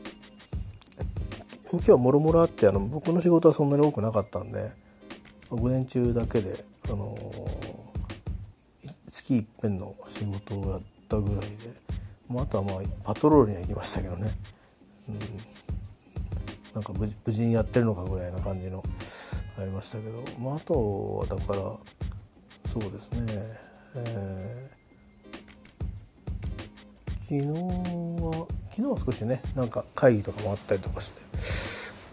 今日はもろもろあってあの僕の仕事はそんなに多くなかったんで午前中だけで、あの月いっぺんの仕事をやったぐらいで、まあ、あとはまあパトロールには行きましたけどね、うん、なんか無事にやってるのかぐらいな感じのありましたけど、まあ、あとはだからそうですね、えー、昨日は昨日は少しねなんか会議とかもあったりとかして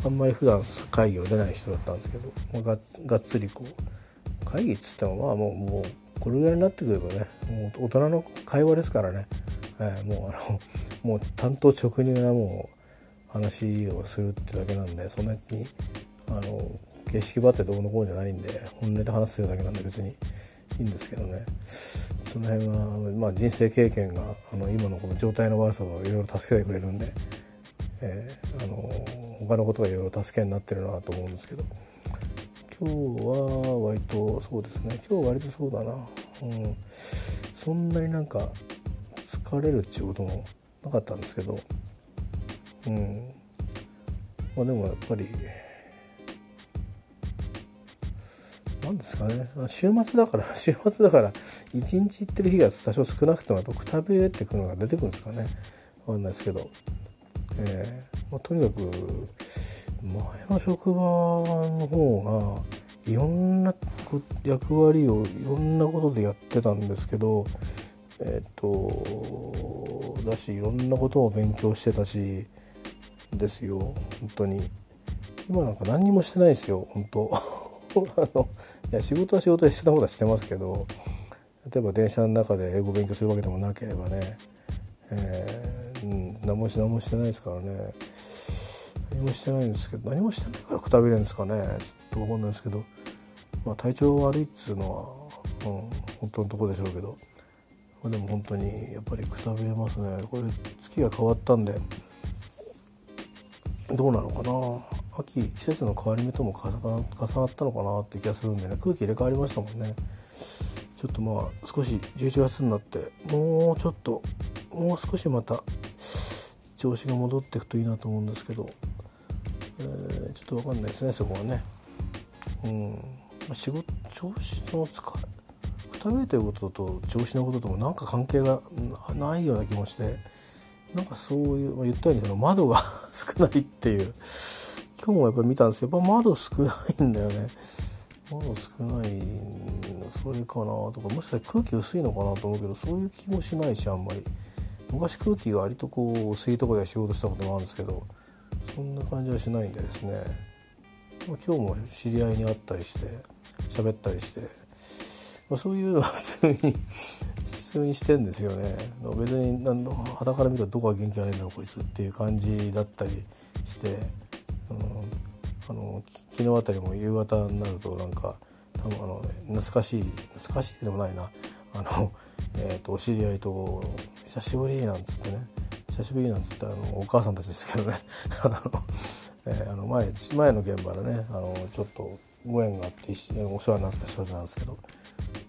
あんまり普段会議を出ない人だったんですけど、まあ、ががっつりこう会議っつってもまあもうもうこれぐらいになってくればねもう大人の会話ですからね、えー、もうあの もう担当直入なもう話をするってだけなんでそんなにあの形式ばってどうのこうじゃないんで本音で話すだけなんで別に。いいんですけどね。その辺は、まあ、人生経験があの今のこの状態の悪さをいろいろ助けてくれるんで、えー、あの他のことがいろいろ助けになってるなと思うんですけど。今日は割とそうですね。今日は割とそうだな、うん、そんなになんか疲れるっていうこともなかったんですけど。うん。まあでもやっぱり何ですかね。週末だから 週末だから一日行ってる日が多少少なくてもくたびれてくるのが出てくるんですかね。分かんないですけど、えーまあ、とにかく前の職場の方がいろんな役割をいろんなことでやってたんですけどえっ、とだしいろんなことを勉強してたしですよ本当に。今なんか何にもしてないですよ本当。あのいや仕事は仕事でしてたことはしてますけど例えば電車の中で英語勉強するわけでもなければね、え、何もし何もしてないですからね。何もしてないんですけど何もしてないからくたびれるんですかね。ちょっと分かんないですけど、まあ、体調悪いっつうのは、うん、本当のとこでしょうけど、まあ、でも本当にやっぱりくたびれますね。これ月が変わったんでどうなのかな。秋季節の変わり目とも重なったのかなって気がするんでね。空気入れ替わりましたもんね。ちょっとまあ少し11月になってもうちょっともう少しまた調子が戻っていくといいなと思うんですけど、えー、ちょっと分かんないですねそこはね。うん、仕事調子の疲れ食べてることと調子のことともなんか関係がないような気もしてなんかそういう、まあ、言ったようにその窓が 少ないっていう。今日もやっぱり見たんですけどやっぱ窓少ないんだよね。窓少ないそれかなとか。もしかして空気薄いのかなと思うけどそういう気もしないしあんまり。昔空気が割とこう薄いとこで仕事したこともあるんですけどそんな感じはしないんでですね。今日も知り合いに会ったりして喋ったりして、まあ、そういうのは普通に普通にしてんですよね。別に肌から見たらどこが元気がないんだろうこいつっていう感じだったりして。あの昨日あたりも夕方になるとなんか多分あの、懐かしい懐かしいでもないな。あの、えーと、お知り合いと「久しぶり」なんつってね。久しぶりなんつってあのお母さんたちですけどね。あの、えー、あの前前の現場でねあのちょっとご縁があってお世話になった人たちなんですけど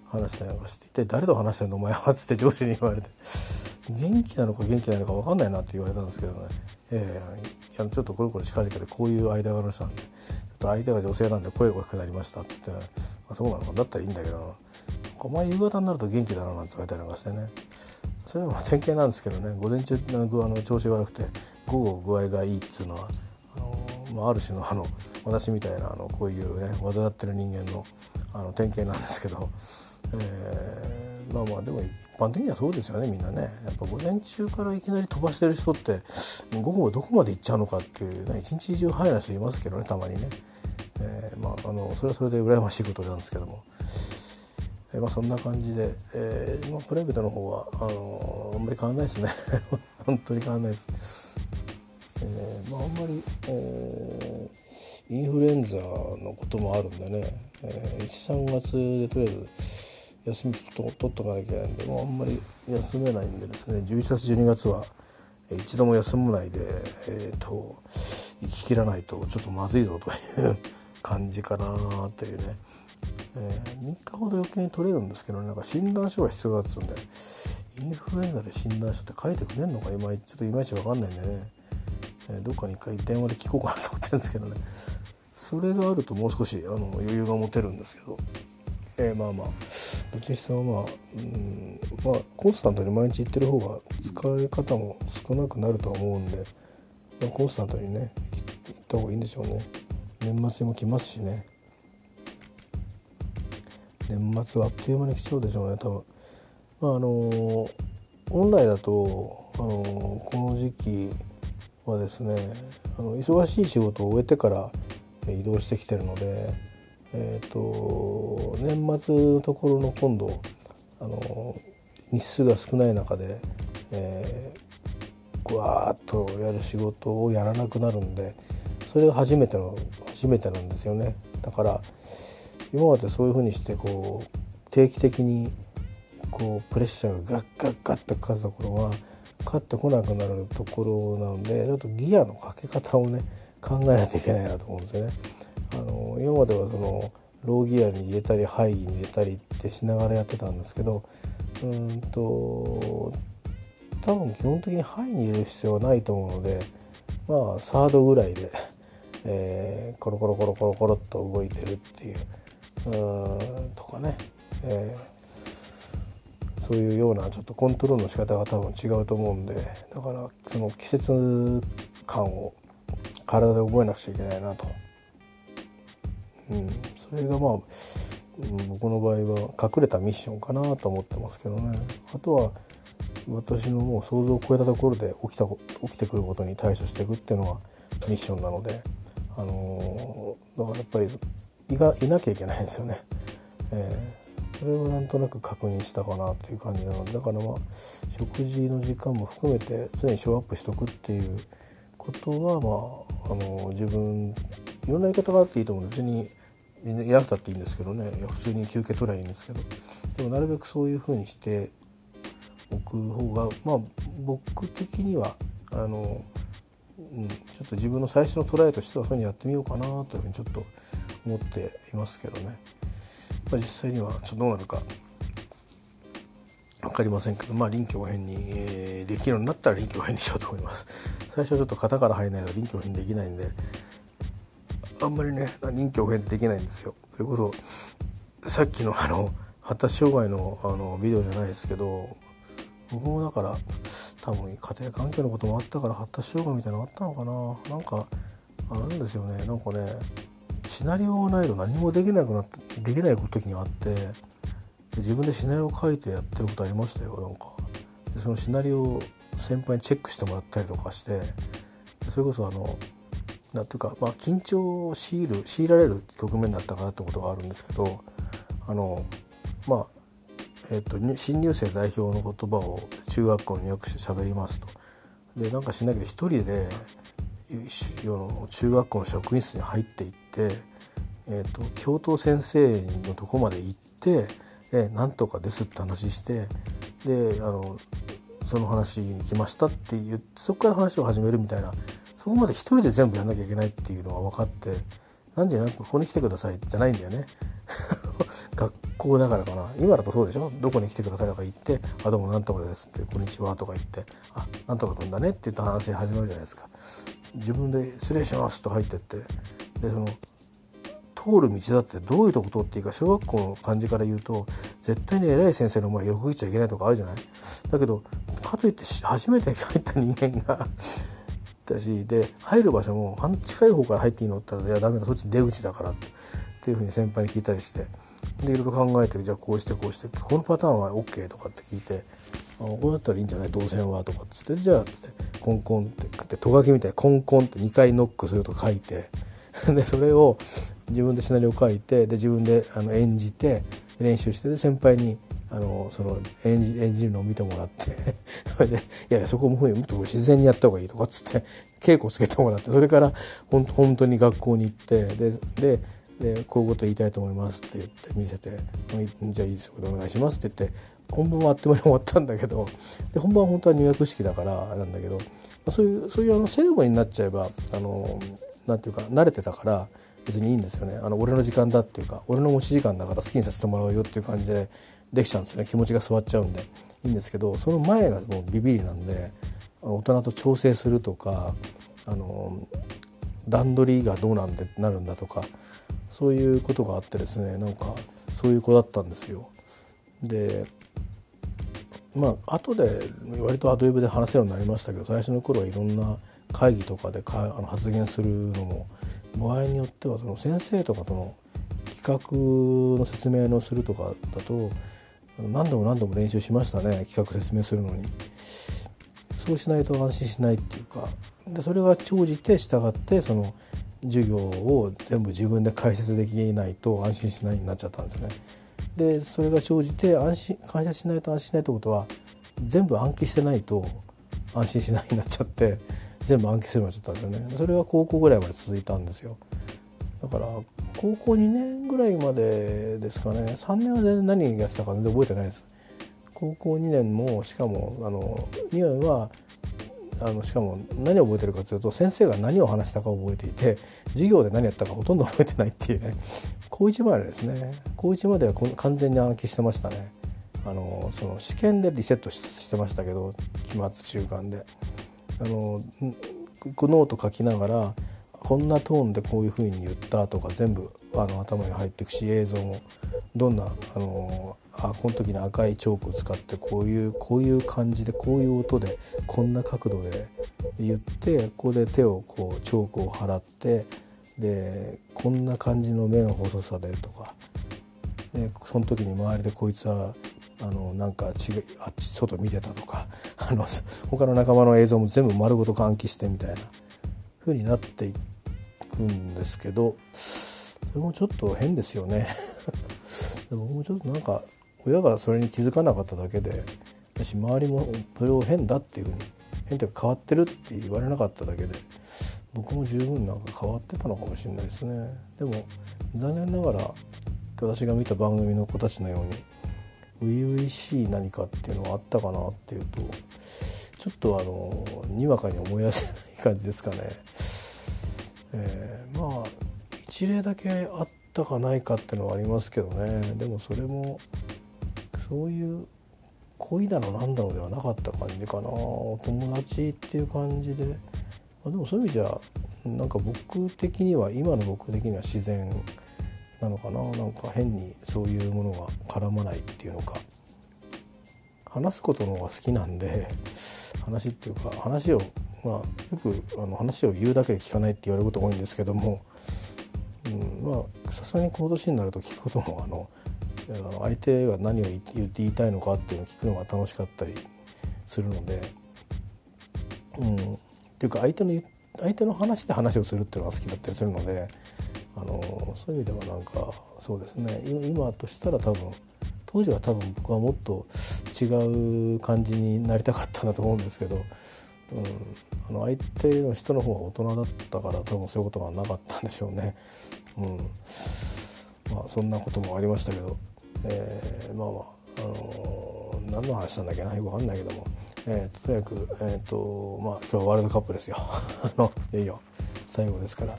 話したりなんかして「一体誰と話してんの？お前は」っつって上司に言われて。元気なのか元気ないのか分かんないなって言われたんですけどね。えー、ちょっとこれこれ近々でこういう間柄の人なんでちょっと相手が女性なんで声が大きくなりましたっつって「あそうなのだったらいいんだけどお前夕方になると元気だな」なんて言われたりなんかしてね。それはま典型なんですけどね。午前中の具あの調子が悪くて午後具合がいいっつうのはあの、まあ、ある種のあの私みたいなあのこういうね患ってる人間のあの典型なんですけど、えーまあまあでも一般的にはそうですよねみんなね。やっぱ午前中からいきなり飛ばしてる人って午後どこまで行っちゃうのかっていう、ね、一日中早い人いますけどねたまにね、えー、まああのそれはそれで羨ましいことなんですけども、えー、まあそんな感じで、えーまあ、プライベートの方はあの、あんまり変わんないですね。本当に変わんないです。えー、まああんまり、えー、インフルエンザのこともあるんでね、えー、13月でとりあえず休みと取っとかなきゃいけないんでもうあんまり休めないんでですね11月12月は一度も休まないで、えーと、生ききらないとちょっとまずいぞという感じかなというね、えー、3日ほど余計に取れるんですけどねなんか診断書が必要だっつうんでインフルエンザで診断書って書いてくれんのか今ちょっといまいち分かんないんでね、えー、どっかに一回電話で聞こうかなと思ってるんですけどね。それがあるともう少しあの余裕が持てるんですけど。えー、まあまあ。どっちにしてもまあ、うん。まあ、コンスタントに毎日行ってる方が疲れ方も少なくなるとは思うんで、まあ、コンスタントにね行った方がいいんでしょうね。年末にも来ますしね。年末はあっという間に来ちゃうでしょうね多分。まああの本来だと、あのこの時期はですねあの忙しい仕事を終えてから移動してきてるのでえーと、年末のところの今度あの日数が少ない中で、えー、ぐわっとやる仕事をやらなくなるんでそれが初めての初めてなんですよねだから今までそういうふうにしてこう定期的にこうプレッシャーがガッガッガッとかかったところはかってこなくなるところなのでちょっとギアのかけ方をね考えないといけないなと思うんですよね。あの今まではそのローギアに入れたりハイに入れたりってしながらやってたんですけどうんと多分基本的にハイに入れる必要はないと思うのでまあサードぐらいで、えー、コロコロコロコロコロっと動いてるっていううんとかね、えー、そういうようなちょっとコントロールの仕方が多分違うと思うんでだからその季節感を体で覚えなくちゃいけないなと。うん、それがまあうん僕の場合は隠れたミッションかなと思ってますけどねあとは私のもう想像を超えたところで起きた起きてくることに対処していくっていうのはミッションなので、あのー、だからやっぱりいがいなきゃいけないですよね。えー、それをなんとなく確認したかなという感じなのでだからまあ食事の時間も含めて常にショーアップしとくっていうことはまあ、あの、自分いろんな言い方があっていいと思うんで別にいなくたっていいんですけどね。普通に休憩取りゃいいんですけど。でもなるべくそういうふうにしておく方がまあ僕的にはあの、うん、ちょっと自分の最初のトライとしてはそういうにやってみようかなというふうにちょっと思っていますけどね、まあ、実際にはちょっとどうなるか分かりませんけどまあ臨機応変に、えー、できるようになったら臨機応変にしようと思います。最初はちょっと型から入らないと臨機応変にできないんであんまりね臨機応変でできないんですよ。それこそさっきのあの発達障害のあのビデオじゃないですけど僕もだから多分家庭環境のこともあったから発達障害みたいなのあったのかな。なんかあなんですよね。なんかねシナリオがないと何もできなくなってできない時があって自分でシナリオを書いてやってることありましたよ。なんか。でそのシナリオを先輩にチェックしてもらったりとかしてそれこそあのなんていうか、まあ、緊張を強いる強いられる局面だったかなってことがあるんですけどあのまあえーと、新入生代表の言葉を中学校によくして喋りますと。でなんかしないけど一人で中学校の職員室に入っていって、えーと、教頭先生のとこまで行って「えなんとかです」って話してであのその話に来ましたって言ってそこから話を始めるみたいなそこまで一人で全部やんなきゃいけないっていうのが分かって何時何分ここに来てくださいじゃないんだよね。学校だからかな。今だとそうでしょ？どこに来てくださいとか言って「あどうもなんとかです」って「こんにちは」とか言って「あなんとかくんだね」って言った話始まるじゃないですか。自分で「失礼します」と入ってってでその通る道だってどういうとこ通っていいか小学校の感じから言うと絶対に偉い先生の前横切っちゃいけないとかあるじゃない？だけどかといって初めて入った人間がたしで入る場所も近い方から入っていいのって言ったら「いやダメだそっち出口だから」っていうふうに先輩に聞いたりしてでいろいろ考えてじゃあこうしてこうしてこのパターンは OK とかって聞いて「あこうだったらいいんじゃない？動線は」とかっつって「じゃあ」っつってコンコンってト書きみたいにコンコンって2回ノックすると書いて でそれを自分でシナリオ書いてで自分であの演じて練習してで先輩にあのその演じ演じるのを見てもらって それで「いやいやそこももっと自然にやった方がいい」とかっつって稽古つけてもらってそれからほん本当に学校に行ってでででこういうこと言いたいと思いますって言って見せて「じゃあいいですよお願いします」って言って本番はあっという間に終わったんだけどで本番は本当は入学式だからなんだけどそういうそういうあのセレモニーになっちゃえばあのなんていうか慣れてたから別にいいんですよね。あの俺の時間だっていうか俺の持ち時間だから好きにさせてもらうよっていう感じでできちゃうんですよね気持ちが座っちゃうんでいいんですけどその前がもうビビりなんで大人と調整するとかあの段取りがどうなんでなるんだとかそういうことがあってですねなんかそういう子だったんですよ。でまあ後で割とアドリブで話せるようになりましたけど最初の頃はいろんな会議とかでかあの発言するのも場合によってはその先生とかとの企画の説明のするとかだと何度も何度も練習しましたね企画説明するのに。そうしないと安心しないっていうかでそれが長じて従ってその授業を全部自分で解説できないと安心しないになっちゃったんですよね。でそれが生じて安心解説しないと安心しないってことは全部暗記してないと安心しないになっちゃって全部暗記するようになっちゃったんですよね。それは高校ぐらいまで続いたんですよ。だから高校2年ぐらいまでですかね。3年は全然何やってたか全然覚えてないです。高校2年もしかもあの2年はあのしかも何を覚えてるかというと先生が何を話したかを覚えていて授業で何やったかほとんど覚えてないっていうね。高1までですね。高1までは完全に暗記してましたね。あのその試験でリセットしてましたけど期末中間で。あのノート書きながらこんなトーンでこういうふうに言ったとか全部あの頭に入っていくし映像も。どんなあのあこの時に赤いチョークを使ってこういうこういう感じでこういう音でこんな角度で言ってここで手をこうチョークを払ってでこんな感じの目の細さでとか。でその時に周りでこいつはあのなんかちあっち外見てたとか。あの他の仲間の映像も全部丸ごと換気してみたいな。風になっていくんですけどそれもちょっと変ですよね。僕もちょっとなんか親がそれに気づかなかっただけで私周りもそれを変だっていうふうに変というか変わってるって言われなかっただけで僕も十分なんか変わってたのかもしれないですね。でも残念ながら私が見た番組の子たちのように初々しい何かっていうのはあったかなっていうとちょっとあのにわかに思い出せない感じですかね。えー、まあ一例だけあったかないかっていうのはありますけどね。でもそれもそういう恋だのなんだのではなかった感じかな。お友達っていう感じで、まあ、でもそういう意味じゃなんか僕的には今の僕的には自然なのかな。なんか変にそういうものが絡まないっていうのか。話すことの方が好きなんで話っていうか話をまあよくあの話を言うだけで聞かないって言われること多いんですけども、うん、まあさすがにこの年になると聞くこともあの相手が何を言って言いたいのかっていうのを聞くのが楽しかったりするので、うん、っていうか相手の相手の話で話をするっていうのが好きだったりするのであのそういう意味ではなんかそうですね。今としたら多分当時は多分僕はもっと違う感じになりたかったなと思うんですけど、うん、あの相手の人の方が大人だったから多分そういうことがなかったんでしょうね。うんまあ、そんなこともありましたけどえー、まあまあ、あのー、何の話したんだっけなよくわかんないけども、えー、とにかく、えーとまあ、今日はワールドカップですよ あのいよいよ最後ですから。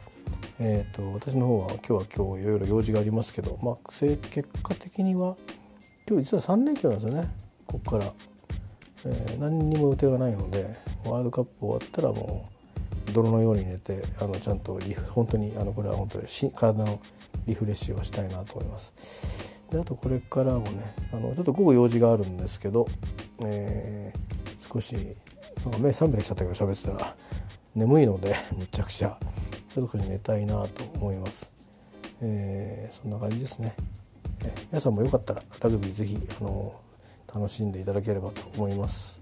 えーと、私の方は今日は今日いろいろ用事がありますけど、まあ、結果的には今日実は3連休なんですよね。ここから、えー、何にも予定がないのでワールドカップ終わったらもう泥のように寝てあのちゃんとリフ本当にあのこれは本当に体のリフレッシュをしたいなと思います。であとこれからもねあのちょっと午後用事があるんですけど、えー、少しなんか目覚めてきちゃったけど喋ってたら眠いので むちゃくちゃ。ちょっとこれ寝たいなと思います、えー、そんな感じですね、皆さんもよかったらラグビーぜひあの楽しんでいただければと思います。